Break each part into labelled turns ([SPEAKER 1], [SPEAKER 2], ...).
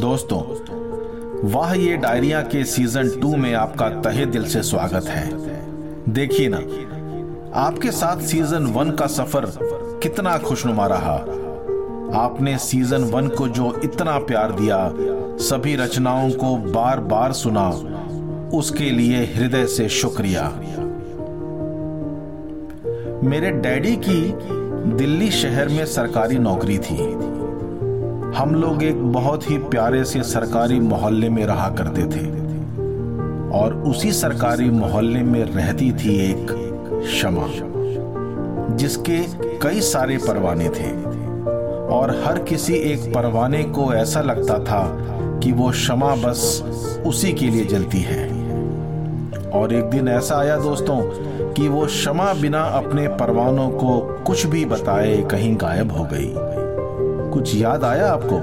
[SPEAKER 1] दोस्तों, वाह, ये डायरिया के सीज़न टू में आपका तहे दिल से स्वागत है। देखिए ना, आपके साथ सीज़न वन का सफ़र कितना खुशनुमा रहा। आपने सीज़न वन को जो इतना प्यार दिया, सभी रचनाओं को बार बार सुना, उसके लिए हृदय से शुक्रिया। मेरे डैडी की दिल्ली शहर में सरकारी नौकरी थी। हम लोग एक बहुत ही प्यारे से सरकारी मोहल्ले में रहा करते थे। और उसी सरकारी मोहल्ले में रहती थी एक शमा, जिसके कई सारे परवाने थे। और हर किसी एक परवाने को ऐसा लगता था कि वो शमा बस उसी के लिए जलती है। और एक दिन ऐसा आया दोस्तों कि वो शमा बिना अपने परवानों को कुछ भी बताए कहीं गायब हो गई। कुछ याद आया आपको?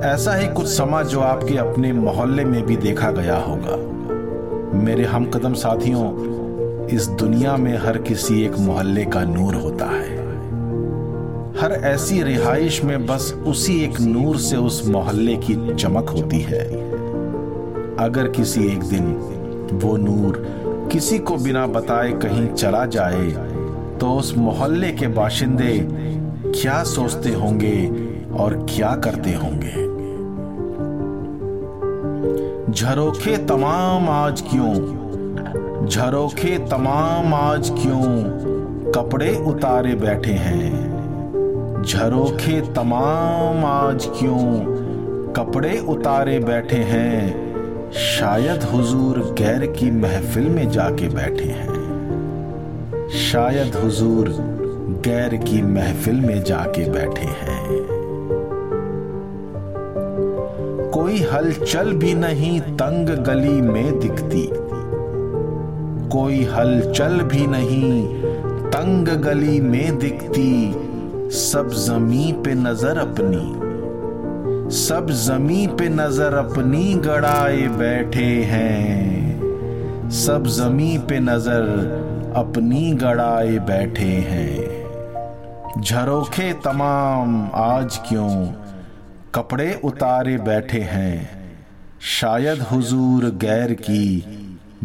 [SPEAKER 1] ऐसा ही कुछ समा जो आपके अपने मोहल्ले में भी देखा गया होगा। मेरे हम कदम साथियों, इस दुनिया में हर किसी एक मोहल्ले का नूर होता है। हर ऐसी रिहाइश में बस उसी एक नूर से उस मोहल्ले की चमक होती है। अगर किसी एक दिन वो नूर किसी को बिना बताए कहीं चला जाए तो उस मोहल्ले के बाशिंदे क्या सोचते होंगे और क्या करते होंगे? झरोखे तमाम आज क्यों? झरोखे तमाम आज क्यों कपड़े उतारे बैठे हैं? झरोखे तमाम आज क्यों कपड़े उतारे बैठे हैं? शायद हुजूर गैर की महफिल में जाके बैठे हैं। शायद हुजूर गैर की महफिल में जाके बैठे हैं। कोई हलचल भी नहीं, तंग गली में दिखती। कोई हलचल भी नहीं, तंग गली में दिखती। सब जमी पे नज़र अपनी, सब जमी पे नज़र अपनी गड़ाए बैठे हैं। सब जमी पे नज़र अपनी गड़ाए बैठे हैं। झरोखे तमाम, आज क्यों? कपड़े उतारे बैठे हैं। शायद हुजूर गैर की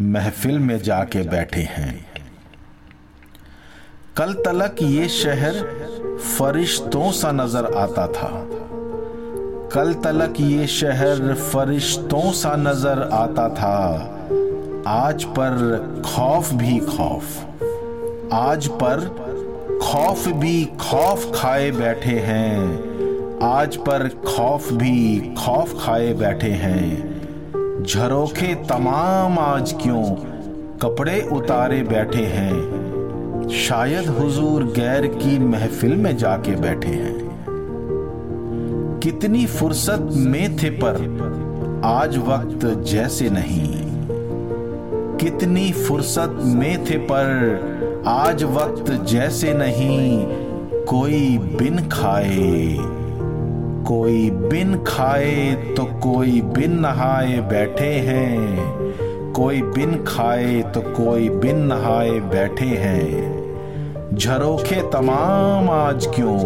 [SPEAKER 1] महफिल में जाके बैठे हैं। कल तलक ये शहर फरिश्तों सा नज़र आता था। कल तलक ये शहर फरिश्तों सा नज़र आता था। आज पर खौफ भी खौफ। आज पर खौफ भी खौफ खाए बैठे हैं। आज पर खौफ भी खौफ खाए बैठे हैं। झरोखे तमाम आज क्यों कपड़े उतारे बैठे हैं। शायद हुजूर गैर की महफिल में जाके बैठे हैं। कितनी फुर्सत में थे पर आज वक्त जैसे नहीं। कितनी फुर्सत में थे पर आज वक्त जैसे नहीं, कोई बिन खाए। कोई बिन खाए तो कोई बिन नहाए बैठे हैं। कोई बिन खाए तो कोई बिन नहाए बैठे हैं। झरोखे तमाम आज क्यों?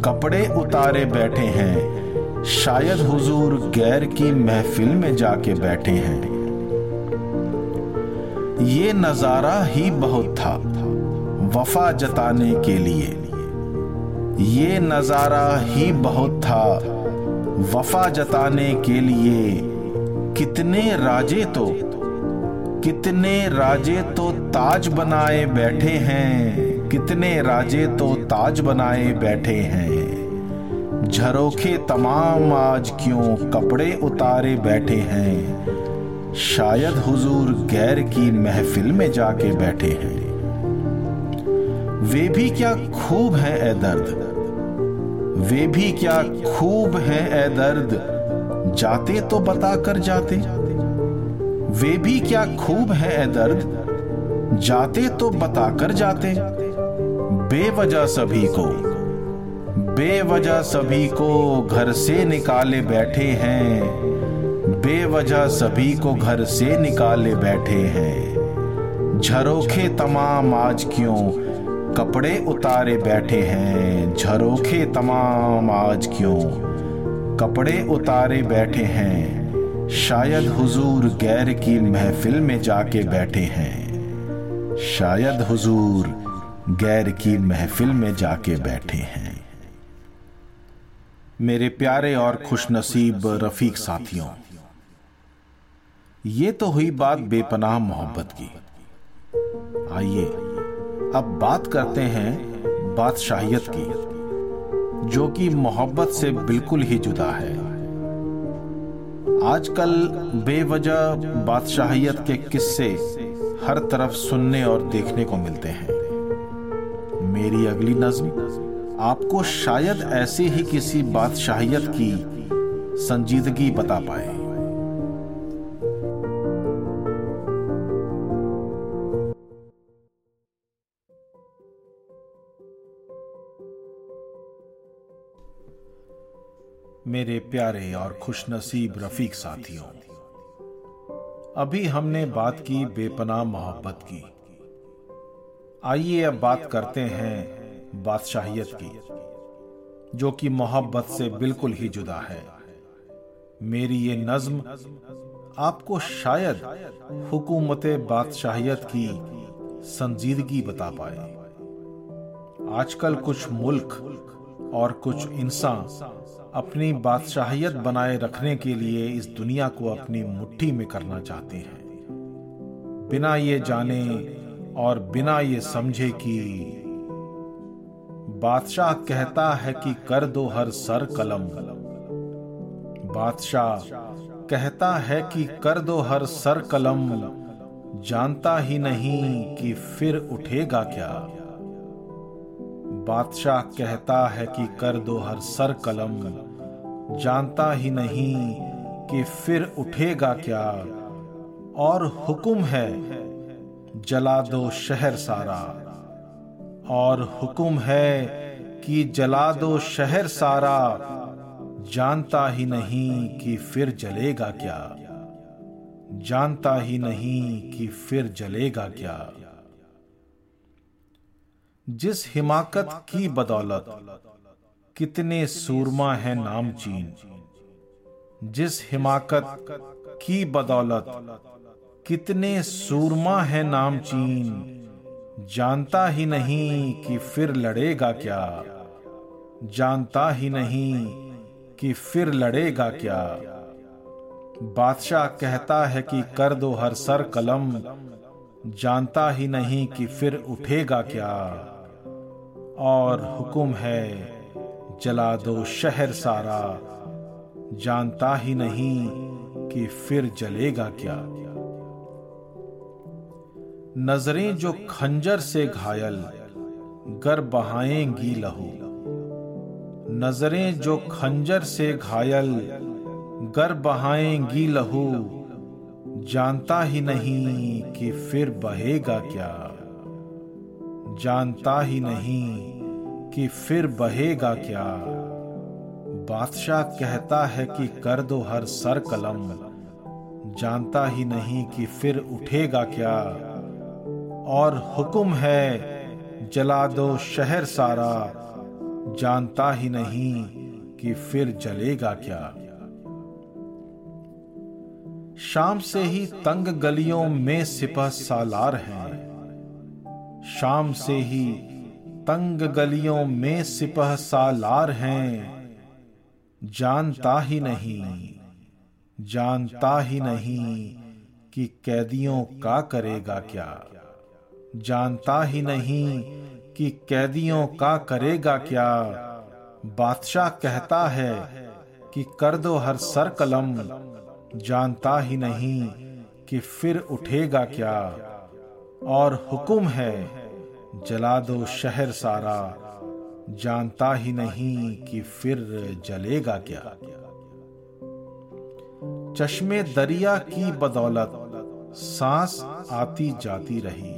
[SPEAKER 1] कपड़े उतारे बैठे हैं। शायद हुजूर गैर की महफिल में जाके बैठे हैं। ये नज़ारा ही बहुत था। वफा जताने के लिए। ये नज़ारा ही बहुत था। वफा जताने के लिए कितने राजे तो कितने राजे तो ताज बनाए बैठे हैं। कितने राजे तो ताज बनाए बैठे हैं। झरोखे तमाम आज क्यों कपड़े उतारे बैठे हैं। शायद हुजूर गैर की महफिल में जाके बैठे हैं। वे भी क्या खूब है, ए दर्द। वे भी क्या खूब है, ए दर्द। जाते तो बता कर जाते। वे भी क्या खूब है, ए दर्द। जाते तो बता कर जाते। बेवजह सभी को, बेवजह सभी को घर से निकाले बैठे हैं। बेवजह सभी को घर से निकाले बैठे हैं। झरोखे तमाम आज क्यों कपड़े उतारे बैठे हैं, झरोखे तमाम आज क्यों? कपड़े उतारे बैठे हैं, शायद हुजूर गैर की महफिल में जाके बैठे हैं। शायद हुजूर गैर की महफिल में जाके बैठे हैं। मेरे प्यारे और खुशनसीब रफीक साथियों, ये तो हुई बात बेपनाह मोहब्बत की। आइए अब बात करते हैं बादशाहियत की, जो कि मोहब्बत से बिल्कुल ही जुदा है। आजकल बेवजह बादशाहियत के किस्से हर तरफ़ सुनने और देखने को मिलते हैं। मेरी अगली नज्म, आपको शायद ऐसी ही किसी बादशाहियत की संजीदगी बता पाए। मेरे प्यारे और खुशनसीब रफीक साथियों। अभी हमने बात की बेपनाह मोहब्बत की। आइए अब बात करते हैं बादशाहियत की, जो कि मोहब्बत से बिल्कुल ही जुदा है। मेरी ये नज्म आपको शायद हुकूमत बादशाहियत की संजीदगी बता पाए। आजकल कुछ मुल्क और कुछ इंसान अपनी बादशाहियत बनाए रखने के लिए इस दुनिया को अपनी मुट्ठी में करना चाहते हैं। बिना ये जाने और बिना ये समझे कि बादशाह कहता है कि कर दो हर सर कलम। बादशाह कहता है कि कर दो हर सर कलम। जानता ही नहीं कि फिर उठेगा क्या। बादशाह कहता है कि कर दो हर सर कलम। जानता ही नहीं कि फिर उठेगा क्या। और हुक्म है, जला दो शहर सारा। और हुक्म है कि जला दो शहर सारा। जानता ही नहीं कि फिर जलेगा क्या। जानता ही नहीं कि फिर जलेगा क्या। जिस हिमाकत की बदौलत, कितने सूरमा है नामचीन जिस हिमाकत की बदौलत, कितने सूरमा है नामचीन जानता ही नहीं कि फिर लड़ेगा क्या। जानता ही नहीं कि फिर लड़ेगा क्या। बादशाह कहता है कि कर दो हर सर कलम। जानता ही नहीं कि फिर उठेगा क्या। और हुक्म है, जला दो शहर सारा। जानता ही नहीं कि फिर जलेगा क्या। नज़रें जो खंजर से घायल, गर बहाएँगी लहू। नज़रें जो खंजर से घायल, गर बहाएँगी लहू। जानता ही नहीं कि फिर बहेगा क्या। जानता ही नहीं कि फिर बहेगा क्या। बादशाह कहता है कि कर दो हर सर कलम। जानता ही नहीं कि फिर उठेगा क्या। और हुक्म है, जला दो शहर सारा। जानता ही नहीं कि फिर जलेगा क्या। शाम से ही तंग गलियों में सिपह सालार हैं। शाम से ही तंग गलियों में सिपह सालार हैं। जानता ही नहीं, जानता ही नहीं कि कैदियों का करेगा क्या। जानता ही नहीं कि कैदियों का करेगा क्या। बादशाह कहता है कि कर दो हर सर कलम जानता ही नहीं कि फिर उठेगा क्या। और हुक्म है, जला दो शहर सारा। जानता ही नहीं कि फिर जलेगा क्या। चश्मे दरिया की बदौलत, सांस आती जाती रही।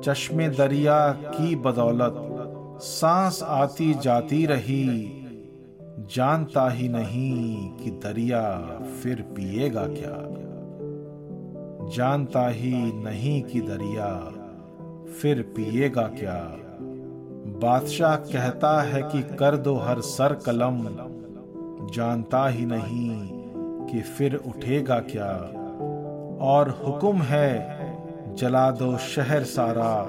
[SPEAKER 1] चश्मे दरिया की बदौलत, सांस आती जाती रही। जानता ही नहीं कि दरिया फिर पिएगा क्या। जानता ही नहीं कि दरिया फिर पिएगा क्या। बादशाह कहता है कि कर दो हर सर कलम। जानता ही नहीं कि फिर उठेगा क्या। और हुक्म है, जला दो शहर सारा।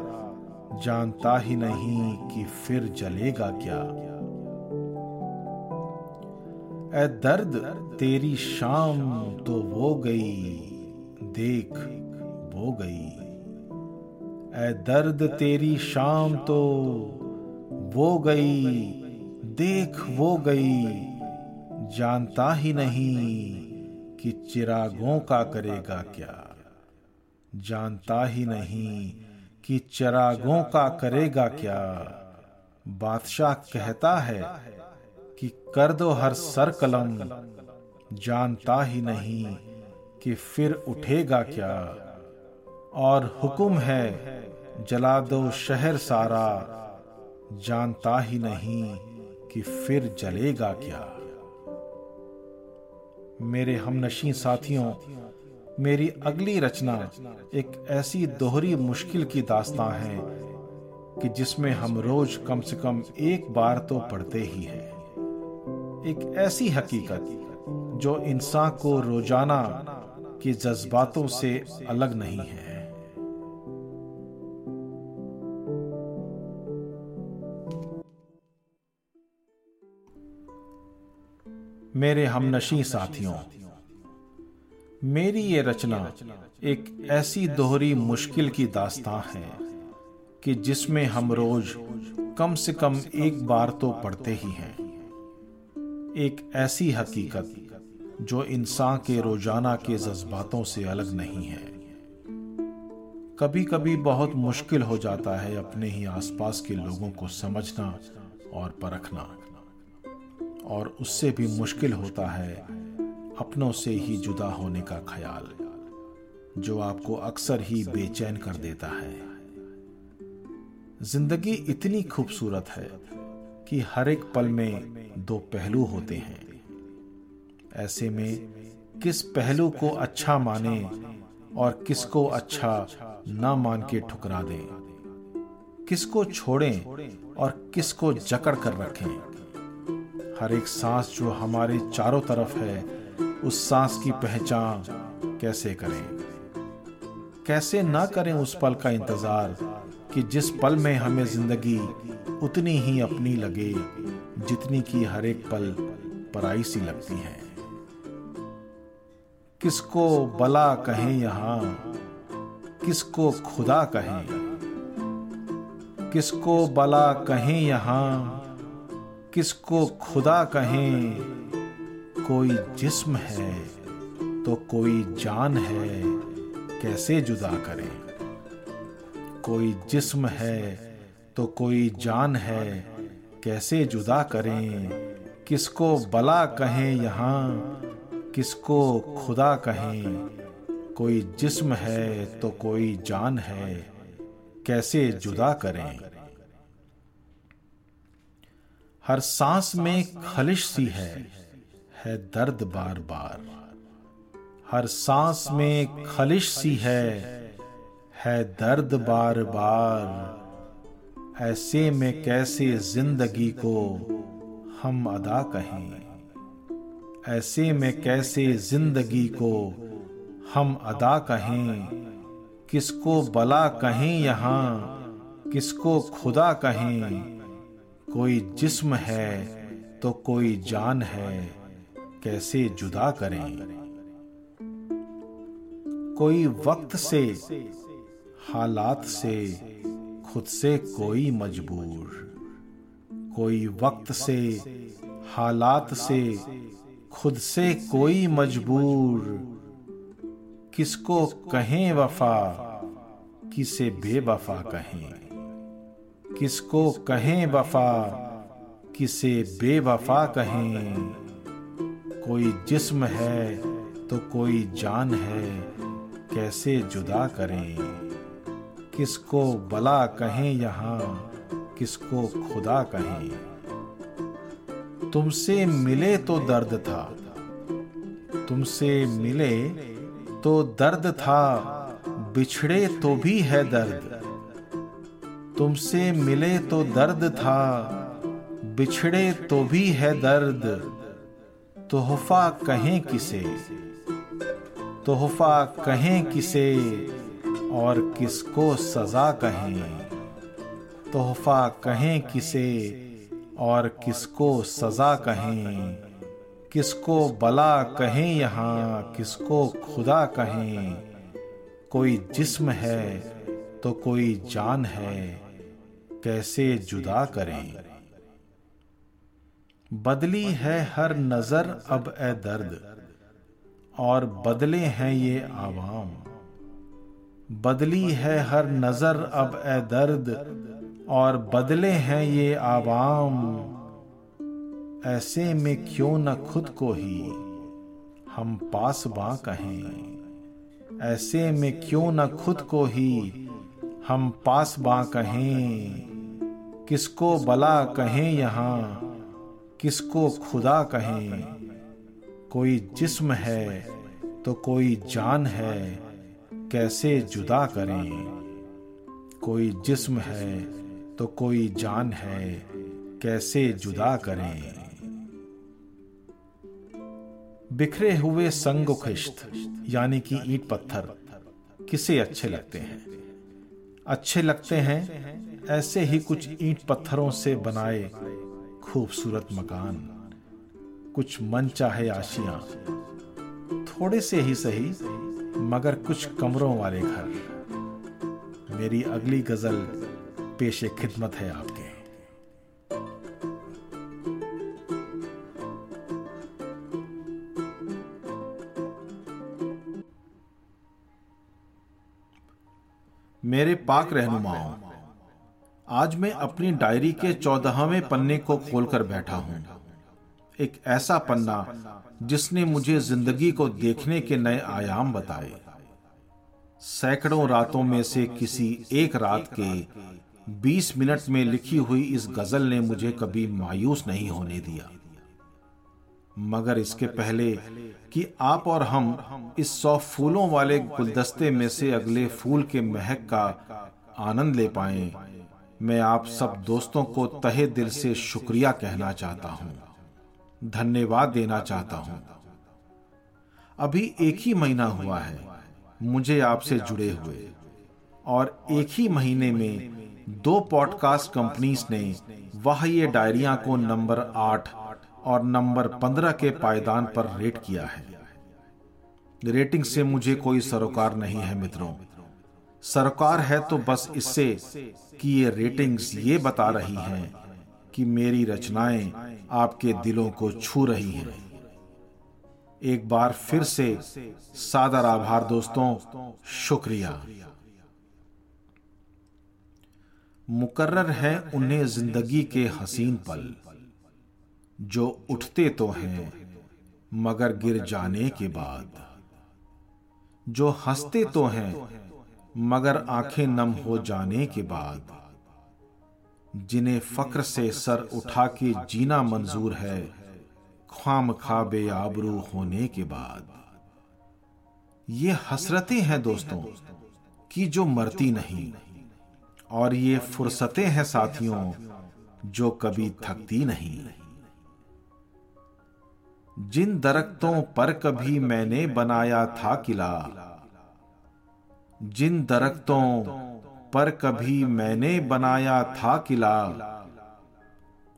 [SPEAKER 1] जानता ही नहीं कि फिर जलेगा क्या। ए दर्द तेरी शाम तो वो गई। देख वो गई। ए दर्द तेरी शाम तो वो गई। देख वो गई। जानता ही नहीं कि चिरागों का करेगा क्या। जानता ही नहीं कि चिरागों का करेगा क्या। बादशाह कहता है कि कर दो हर सर कलम जानता ही नहीं कि फिर उठेगा क्या? और हुक्म है, जला दो शहर सारा। जानता ही नहीं कि फिर जलेगा क्या। मेरे हमनशी साथियों, मेरी अगली रचना एक ऐसी दोहरी मुश्किल की दास्तां है कि जिसमें हम रोज कम से कम एक बार तो पढ़ते ही हैं। एक ऐसी हकीकत जो इंसान को रोज़ाना के जज्बातों से अलग नहीं है। मेरे हमनशी साथियों, मेरी ये रचना एक ऐसी दोहरी मुश्किल की दास्तां है कि जिसमें हम रोज कम से कम एक बार तो पढ़ते ही हैं। एक ऐसी हकीकत जो इंसान के रोज़ाना के जज्बातों से अलग नहीं है। कभी कभी बहुत मुश्किल हो जाता है अपने ही आसपास के लोगों को समझना और परखना। और उससे भी मुश्किल होता है अपनों से ही जुदा होने का ख्याल, जो आपको अक्सर ही बेचैन कर देता है। ज़िंदगी इतनी खूबसूरत है कि हर एक पल में दो पहलू होते हैं। ऐसे में किस पहलू को अच्छा माने और किसको अच्छा ना मान के ठुकरा दें। किसको छोड़ें और किसको जकड़ कर रखें। हर एक सांस जो हमारे चारों तरफ़ है, उस सांस की पहचान कैसे करें? कैसे ना करें उस पल का इंतज़ार कि जिस पल में हमें ज़िंदगी उतनी ही अपनी लगे, जितनी की हर एक पल पराई सी लगती है? किसको बला कहें यहाँ? किसको खुदा कहें किसको बला कहें यहाँ? किसको खुदा कहें? कोई जिस्म है तो कोई जान है, कैसे जुदा करें? कोई जिस्म है तो कोई जान है, कैसे जुदा करें? किसको बला कहें यहाँ? किसको खुदा कहें? कोई जिस्म है तो कोई जान है। कैसे जुदा करें? हर सांस में खलिश सी है है दर्द बार बार। हर सांस में खलिश सी है है दर्द बार बार। ऐसे में कैसे ज़िंदगी को हम अदा कहें? ऐसे में कैसे ज़िंदगी को हम अदा कहें? किसको बला कहें यहाँ? किसको खुदा कहें? कोई जिस्म है तो कोई जान है, कैसे जुदा करें? कोई वक्त से, हालात से, खुद से कोई मजबूर। कोई वक्त से, हालात से खुद से कोई मजबूर। किसको कहें वफा, किसे बेवफा कहें। किसको कहें वफा, किसे बेवफा कहें। कोई जिस्म है तो कोई जान है, कैसे जुदा करें। किसको बला कहें यहाँ, किसको खुदा कहें। तुमसे मिले तो दर्द था। तुमसे मिले तो दर्द था, बिछड़े तो भी है दर्द। तुमसे मिले तो दर्द था, बिछड़े तो भी है दर्द। तोहफा कहें किसे? तोहफा कहें किसे? और किसको सजा कहें? तोहफा कहें किसे? और किसको सजा कहें, किसको बला कहें यहाँ, किसको खुदा कहें। कोई जिस्म है तो कोई जान है, कैसे जुदा करें। बदली है हर नज़र अब ए दर्द, और बदले हैं ये आवाम। बदली है हर नज़र अब ए दर्द और बदले हैं ये आवाम। ऐसे में क्यों न खुद को ही हम पास बा कहें। ऐसे में क्यों न खुद को ही हम पास बा कहें। किसको बला कहें यहाँ, किसको खुदा कहें। कोई जिस्म है तो कोई जान है, कैसे जुदा करें। कोई जिस्म है तो कोई जान है, कैसे जुदा करें? बिखरे हुए संग खिश्त, यानी कि ईट पत्थर, किसे अच्छे लगते हैं? अच्छे लगते हैं, ऐसे ही कुछ ईंट पत्थरों से बनाए खूबसूरत मकान। कुछ मन चाहे आशिया, थोड़े से ही सही, मगर कुछ कमरों वाले घर। मेरी अगली गज़ल पेशे खिदमत है आपके। मेरे पाक रहनुमाओं, आज मैं अपनी डायरी के चौदहवें पन्ने को खोलकर बैठा हूँ। एक ऐसा पन्ना जिसने मुझे ज़िंदगी को देखने के नए आयाम बताए। सैकड़ों रातों में से किसी एक रात के 20 मिनट में लिखी हुई इस गज़ल ने मुझे कभी मायूस नहीं होने दिया। मगर इसके पहले कि आप और हम इस सौ फूलों वाले गुलदस्ते में से अगले फूल के महक का आनंद ले पाए, मैं आप सब दोस्तों को तहे दिल से शुक्रिया कहना चाहता हूँ, धन्यवाद देना चाहता हूँ। अभी एक ही महीना हुआ है, मुझे आपसे जुड़े हुए, और एक ही महीने में दो पॉडकास्ट कंपनीज़ ने वह ये डायरिया को नंबर आठ और नंबर पंद्रह के पायदान पर रेट किया है। रेटिंग से मुझे कोई सरोकार नहीं है मित्रों। सरकार है तो बस इससे कि ये रेटिंग्स ये बता रही हैं कि मेरी रचनाएँ आपके दिलों को छू रही हैं। एक बार फिर से सादर आभार दोस्तों, शुक्रिया। मुकर्र है उन्हें ज़िंदगी के हसीन पल। जो उठते तो हैं, मगर गिर जाने के बाद। जो हँसते तो हैं, मगर आँखें नम हो जाने के बाद। जिन्हें फक्र से सर उठा के जीना मंजूर है खाम खा बेआबरू होने के बाद। ये हसरतें हैं दोस्तों, कि जो मरती नहीं। और ये फुर्सतें हैं साथियों, जो कभी थकती नहीं। जिन दरख्तों पर कभी मैंने बनाया था किला, जिन दरख्तों पर कभी मैंने बनाया था किला,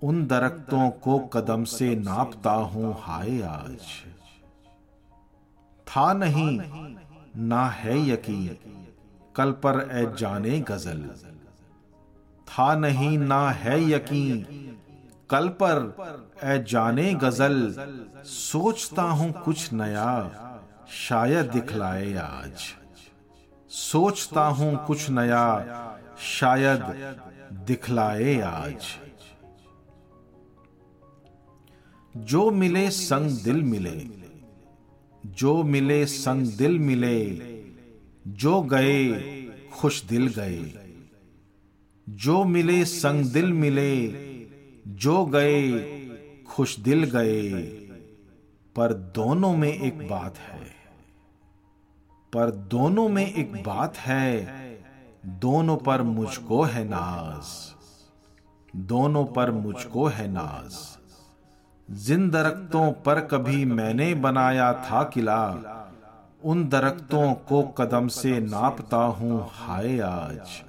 [SPEAKER 1] उन दरख्तों को कदम से नापता हूँ, हाय आज। था नहीं, ना है यकीन, कल पर ए जाने गज़ल। था नहीं, ना है यकीन। कल पर ए जाने गज़ल, सोचता हूँ कुछ नया, शायद दिखलाए आज। सोचता हूँ कुछ नया, शायद दिखलाए आज। जो मिले संग दिल मिले, जो मिले संग दिल मिले, जो गए, खुश दिल गए। जो मिले संग दिल मिले जो गए खुश दिल गए। पर दोनों में एक बात है। पर दोनों में एक बात है। दोनों पर मुझको है नाज। दोनों पर मुझको है नाज। जिन दरख्तों पर कभी मैंने बनाया था किला उन दरख्तों को कदम से नापता हूँ हाय आज।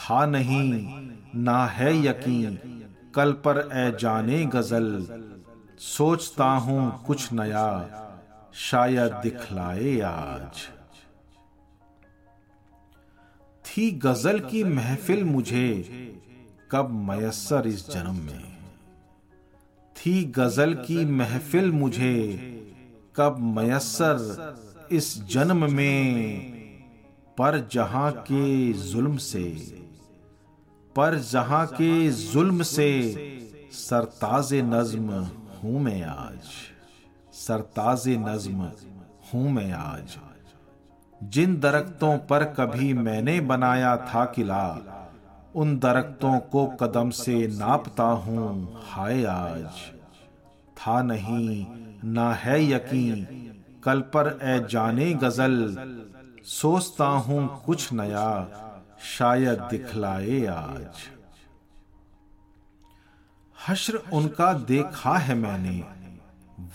[SPEAKER 1] था नहीं, ना है यकीन। कल पर ए जाने गज़ल, सोचता हूँ कुछ नया, शायद दिखलाए आज। थी गज़ल की महफिल मुझे, कब मयसर इस जन्म में। थी गज़ल की महफिल मुझे, कब मयसर इस जन्म में, पर जहाँ के जुल्म से पर जहाँ के जुल्म से सरताज नज्म हूँ मैं आज। सरताज नज्म हूँ मैं आज। जिन दरख्तों पर कभी मैंने बनाया था किला, उन दरख्तों को कदम से नापता हूँ, हाय आज। था नहीं, ना है यकीन, कल पर ए जाने गज़ल, सोचता हूँ कुछ नया शायद दिखलाए आज। हश्र उनका देखा है मैंने,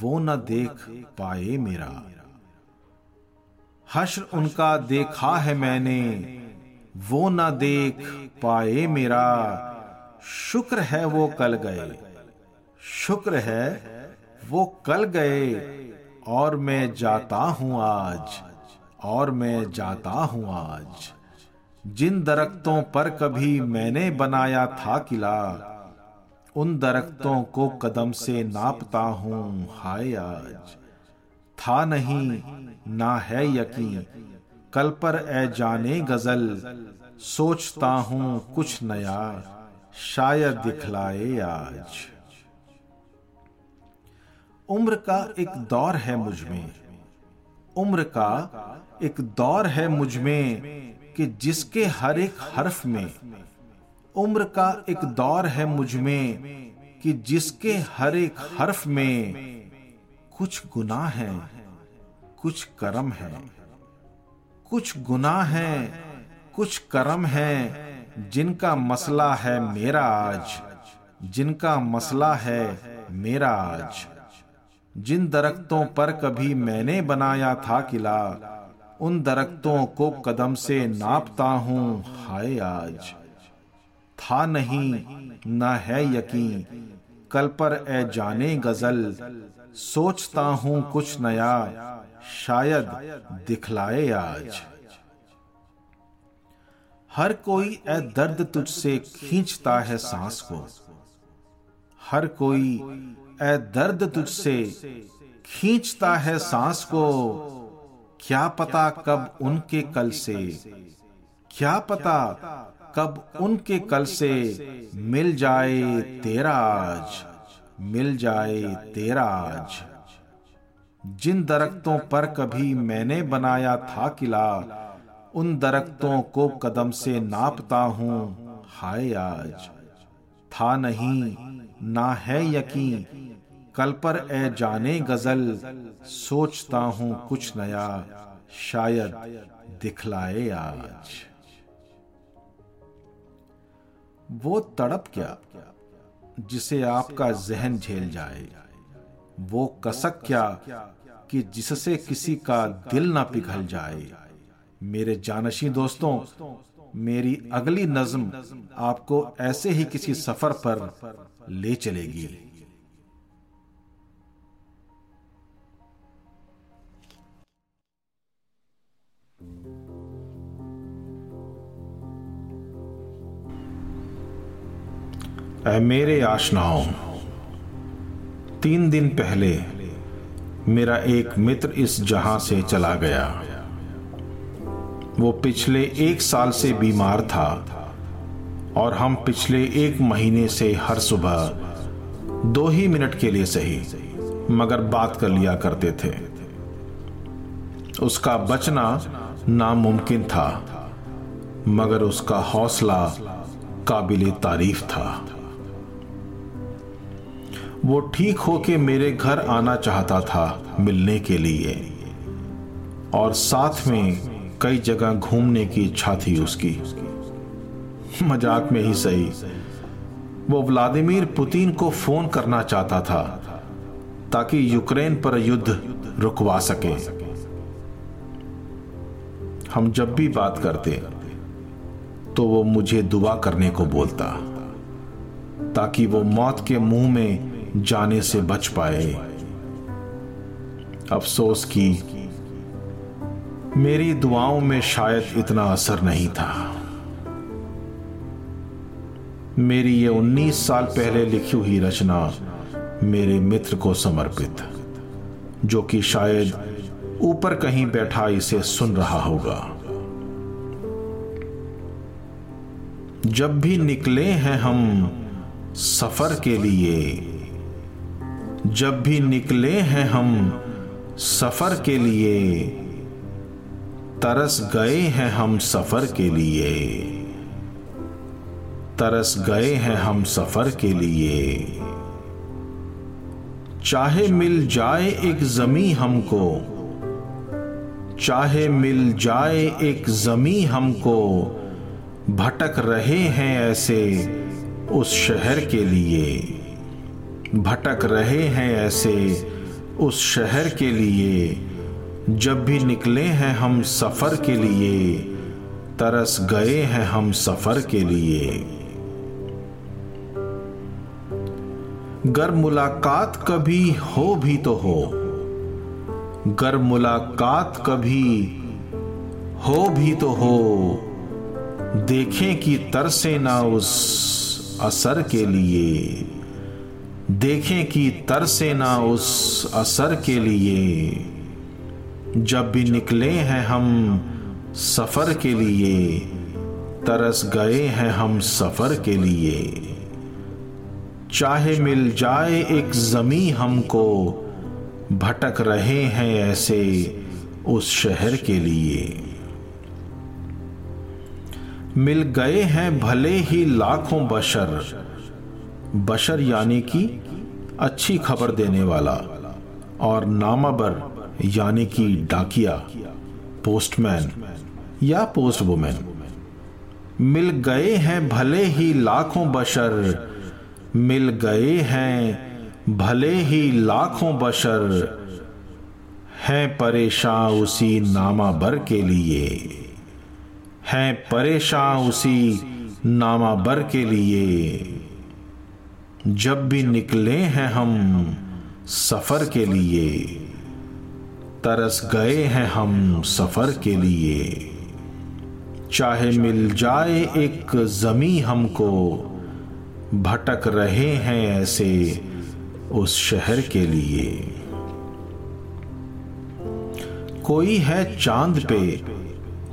[SPEAKER 1] वो न देख पाए मेरा। हश्र उनका देखा है मैंने, वो न देख पाए मेरा। शुक्र है वो कल गए, शुक्र है वो कल गए, और मैं जाता हूँ आज, और मैं जाता हूँ आज। जिन दरख्तों पर कभी मैंने बनाया था किला, उन दरख्तों को कदम से नापता हूँ। हाय आज। था नहीं, ना है यकीन। कल पर ए जाने गज़ल, सोचता हूँ कुछ नया, शायद दिखलाए आज। उम्र का एक दौर है मुझमें। उम्र का एक दौर है मुझमें। कि जिसके हर एक हर्फ में उम्र का एक दौर है मुझमें, कि जिसके हर एक हर्फ में कुछ गुनाह है, कुछ कर्म है। कुछ गुनाह है, कुछ कर्म है, जिनका मसला है मेरा आज, जिनका मसला है मेरा आज। जिन दरख्तों पर कभी मैंने बनाया था किला उन दरख्तों को कदम से नापता हूँ। हाय आज। था नहीं, न है यकीन। कल पर ए जाने गज़ल, सोचता हूँ कुछ नया, शायद दिखलाए आज। हर कोई ए दर्द तुझसे खींचता है सांस को। हर कोई ए दर्द तुझसे खींचता है सांस को। क्या पता कब उनके कल से, क्या पता कब उनके कल से मिल जाए तेरा आज, मिल जाए तेरा आज। जिन दरख्तों पर कभी मैंने बनाया था किला, उन दरख्तों को कदम से नापता हूँ, हाय आज। था नहीं, ना है यकीन कल पर ए जाने गज़ल, सोचता हूँ कुछ नया, शायद दिखलाए आज। वो तड़प क्या, जिसे आपका जहन झेल जाए? वो कसक क्या, कि जिससे किसी का दिल ना पिघल जाए? मेरे जानशी दोस्तों, मेरी अगली नज्म आपको ऐसे ही किसी सफ़र पर ले चलेगी। मेरे आशनाओं, तीन दिन पहले मेरा एक मित्र इस जहाँ से चला गया। वो पिछले एक साल से बीमार था और हम पिछले एक महीने से हर सुबह दो ही मिनट के लिए सही, मगर बात कर लिया करते थे। उसका बचना नामुमकिन था, मगर उसका हौसला काबिल तारीफ़ था। वो ठीक होके मेरे घर आना चाहता था मिलने के लिए। और साथ में कई जगह घूमने की इच्छा थी उसकी। मज़ाक में ही सही। वो व्लादिमीर पुतिन को फ़ोन करना चाहता था, ताकि यूक्रेन पर युद्ध रुकवा सके। हम जब भी बात करते तो वो मुझे दुआ करने को बोलता, ताकि वो मौत के मुँह में जाने से बच पाए। अफसोस की मेरी दुआओं में शायद इतना असर नहीं था। मेरी ये 19 साल पहले लिखी हुई रचना मेरे मित्र को समर्पित, जो कि शायद ऊपर कहीं बैठा इसे सुन रहा होगा। जब भी निकले हैं हम सफ़र के लिए जब भी निकले हैं हम सफ़र के लिए। तरस गए हैं हम सफ़र के लिए। तरस गए हैं हम सफ़र के लिए। चाहे मिल जाए एक जमी हमको, चाहे मिल जाए एक जमी हमको, भटक रहे हैं ऐसे उस शहर के लिए। भटक रहे हैं ऐसे उस शहर के लिए। जब भी निकले हैं हम सफ़र के लिए, तरस गए हैं हम सफ़र के लिए। गर मुलाकात कभी हो भी तो हो। गर मुलाकात कभी हो भी तो हो। देखें कि तरसे ना उस असर के लिए। देखें कि तरसे ना उस असर के लिए। जब भी निकले हैं हम सफ़र के लिए, तरस गए हैं हम सफ़र के लिए। चाहे मिल जाए एक जमी हमको, भटक रहे हैं ऐसे उस शहर के लिए। मिल गए हैं भले ही लाखों बशर बशर यानी कि अच्छी खबर देने वाला और नामाबर यानी कि डाकिया पोस्टमैन या पोस्ट वुमेन मिल गए हैं भले ही लाखों बशर, मिल गए हैं भले ही लाखों बशर, हैं परेशान उसी नामाबर के लिए, हैं परेशान उसी नामाबर के लिए। जब भी निकले हैं हम सफ़र के लिए। तरस गए हैं हम सफ़र के लिए। चाहे मिल जाए एक जमी हमको, भटक रहे हैं ऐसे उस शहर के लिए। कोई है चाँद पे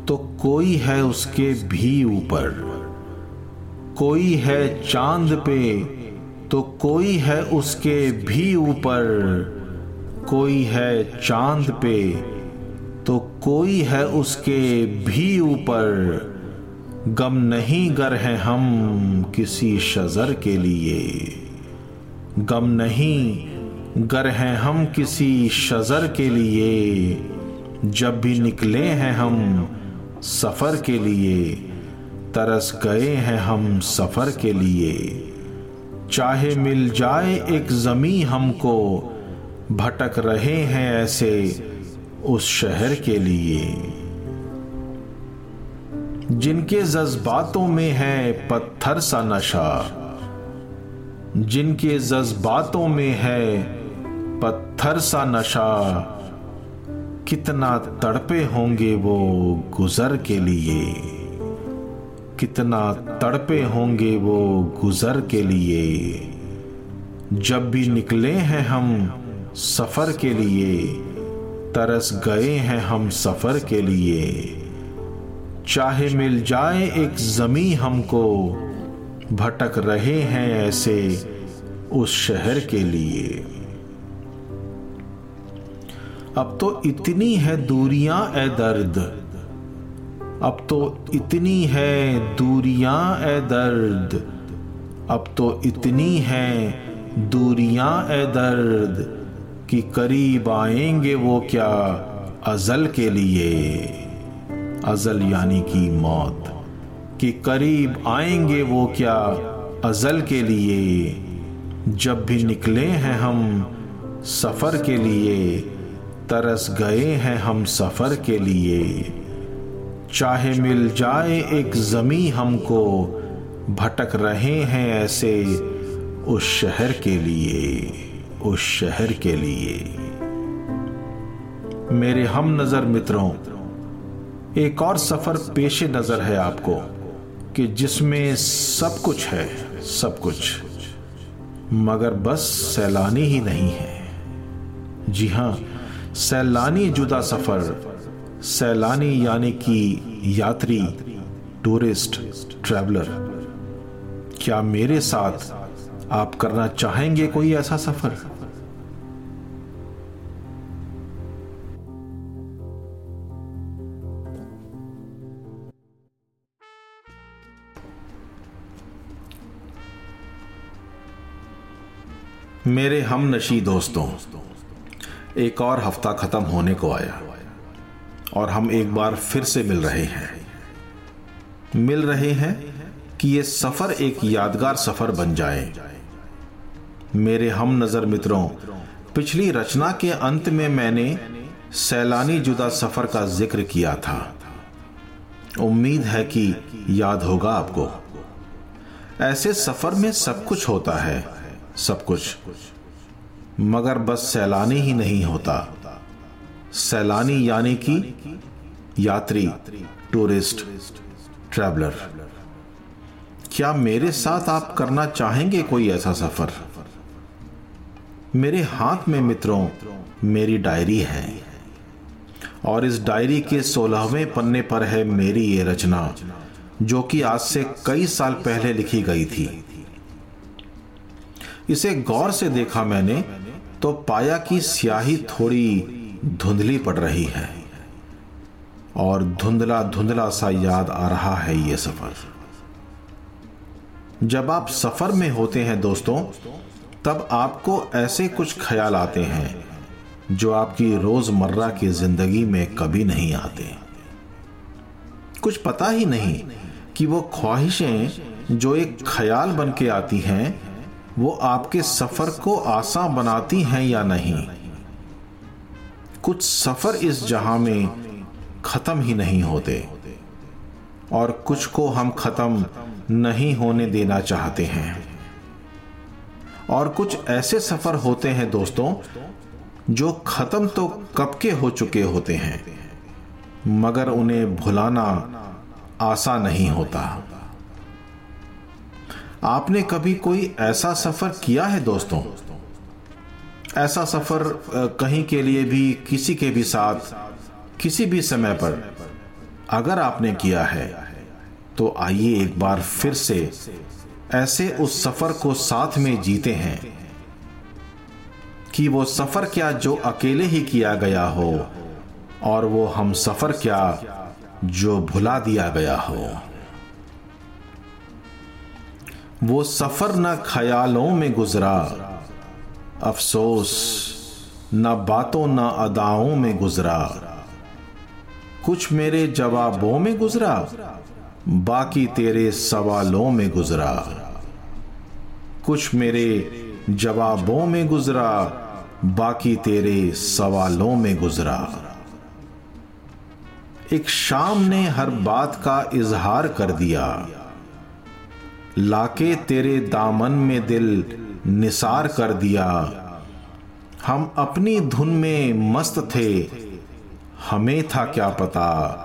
[SPEAKER 1] तो कोई है उसके भी ऊपर। कोई है चाँद पे तो कोई है उसके भी ऊपर, कोई है चाँद पे तो कोई है उसके भी ऊपर। गम नहीं गर हैं हम किसी शजर के लिए। गम नहीं गर हैं हम किसी शजर के लिए। जब भी निकले हैं हम सफ़र के लिए, तरस गए हैं हम सफ़र के लिए। चाहे मिल जाए एक जमी हमको, भटक रहे हैं ऐसे उस शहर के लिए। जिनके जज्बातों में है पत्थर सा नशा, जिनके जज्बातों में है पत्थर सा नशा, कितना तड़पे होंगे वो गुजर के लिए। कितना तड़पे होंगे वो गुजर के लिए। जब भी निकले हैं हम सफ़र के लिए, तरस गए हैं हम सफ़र के लिए। चाहे मिल जाए एक जमी हमको, भटक रहे हैं ऐसे उस शहर के लिए। अब तो इतनी है दूरियाँ ए दर्द। अब तो इतनी है दूरियाँ, ए दर्द। अब तो इतनी है दूरियाँ, ए दर्द, कि करीब आएँगे वो क्या अजल के लिए? अजल यानी कि मौत। कि करीब आएँगे वो क्या अजल के लिए? जब भी निकले हैं हम सफ़र के लिए, तरस गए हैं हम सफ़र के लिए। चाहे मिल जाए एक ज़मी हमको, भटक रहे हैं ऐसे उस शहर के लिए, उस शहर के लिए। मेरे हम नज़र मित्रों, एक और सफ़र पेशे नज़र है आपको, कि जिसमें सब कुछ है, सब कुछ। मगर बस सैलानी ही नहीं है। जी हाँ, सैलानी जुदा सफ़र सैलानी यानी कि यात्री टूरिस्ट ट्रैवलर क्या मेरे साथ आप करना चाहेंगे कोई ऐसा सफ़र? मेरे हम नशी दोस्तों, एक और हफ़्ता खत्म होने को आया। और हम एक बार फिर से मिल रहे हैं। मिल रहे हैं कि ये सफ़र एक यादगार सफ़र बन जाए। मेरे हम नज़र मित्रों, पिछली रचना के अंत में मैंने सैलानी जुदा सफ़र का ज़िक्र किया था। उम्मीद है कि याद होगा आपको। ऐसे सफ़र में सब कुछ होता है, सब कुछ। मगर बस सैलानी ही नहीं होता। सैलानी यानी कि यात्री टूरिस्ट ट्रैवलर क्या मेरे साथ आप करना चाहेंगे कोई ऐसा सफ़र? मेरे हाथ में मित्रों, मेरी डायरी है। और इस डायरी के सोलहवें पन्ने पर है मेरी ये रचना, जो कि आज से कई साल पहले लिखी गई थी। इसे गौर से देखा मैंने तो पाया कि स्याही थोड़ी धुंधली पड़ रही है और धुंधला धुंधला सा याद आ रहा है ये सफ़र। जब आप सफ़र में होते हैं दोस्तों, तब आपको ऐसे कुछ ख्याल आते हैं जो आपकी रोज़मर्रा की ज़िंदगी में कभी नहीं आते। कुछ पता ही नहीं कि वो ख्वाहिशें जो एक ख्याल बन के आती हैं, वो आपके सफ़र को आसान बनाती हैं या नहीं। कुछ सफ़र इस जहाँ में खत्म ही नहीं होते और कुछ को हम खत्म नहीं होने देना चाहते हैं। और कुछ ऐसे सफ़र होते हैं दोस्तों, जो खत्म तो कब के हो चुके होते हैं, मगर उन्हें भुलाना आसान नहीं होता। आपने कभी कोई ऐसा सफ़र किया है दोस्तों? ऐसा सफ़र कहीं के लिए भी, किसी के भी साथ, किसी भी समय पर, अगर आपने किया है तो आइए एक बार फिर से ऐसे उस सफ़र को साथ में जीते हैं कि वो सफ़र क्या जो अकेले ही किया गया हो और वो हम सफ़र क्या जो भुला दिया गया हो। वो सफ़र न ख्यालों में गुजरा अफसोस, न बातों, न अदाओं में गुजरा। कुछ मेरे जवाबों में गुजरा, बाकी तेरे सवालों में गुजरा। कुछ मेरे जवाबों में गुजरा, बाकी तेरे सवालों में गुजरा। एक शाम ने हर बात का इजहार कर दिया। लाके तेरे दामन में दिल निसार कर दिया। हम अपनी धुन में मस्त थे। हमें था क्या पता?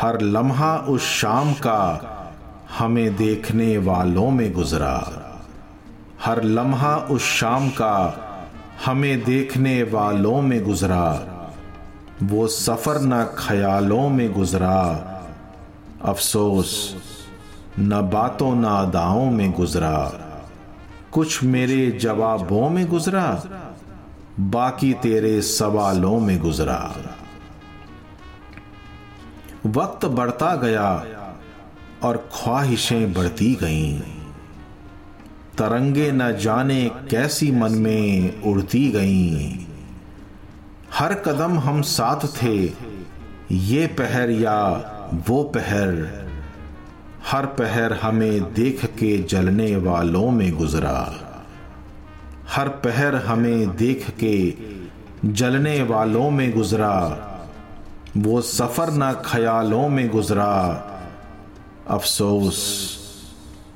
[SPEAKER 1] हर लम्हा उस शाम का हमें देखने वालों में गुजरा। हर लम्हा उस शाम का हमें देखने वालों में गुजरा। वो सफ़र न ख्यालों में गुजरा। अफसोस, न बातों न अदाओं में गुजरा। कुछ मेरे जवाबों में गुजरा, बाकी तेरे सवालों में गुजरा। वक्त बढ़ता गया और ख्वाहिशें बढ़ती गईं। तरंगे न जाने कैसी मन में उड़ती गईं। हर कदम हम साथ थे, ये पहर या वो पहर। हर पहर हमें देख के जलने वालों में गुजरा। हर पहर हमें देख के जलने वालों में गुजरा। वो सफ़र न ख्यालों में गुजरा। अफसोस,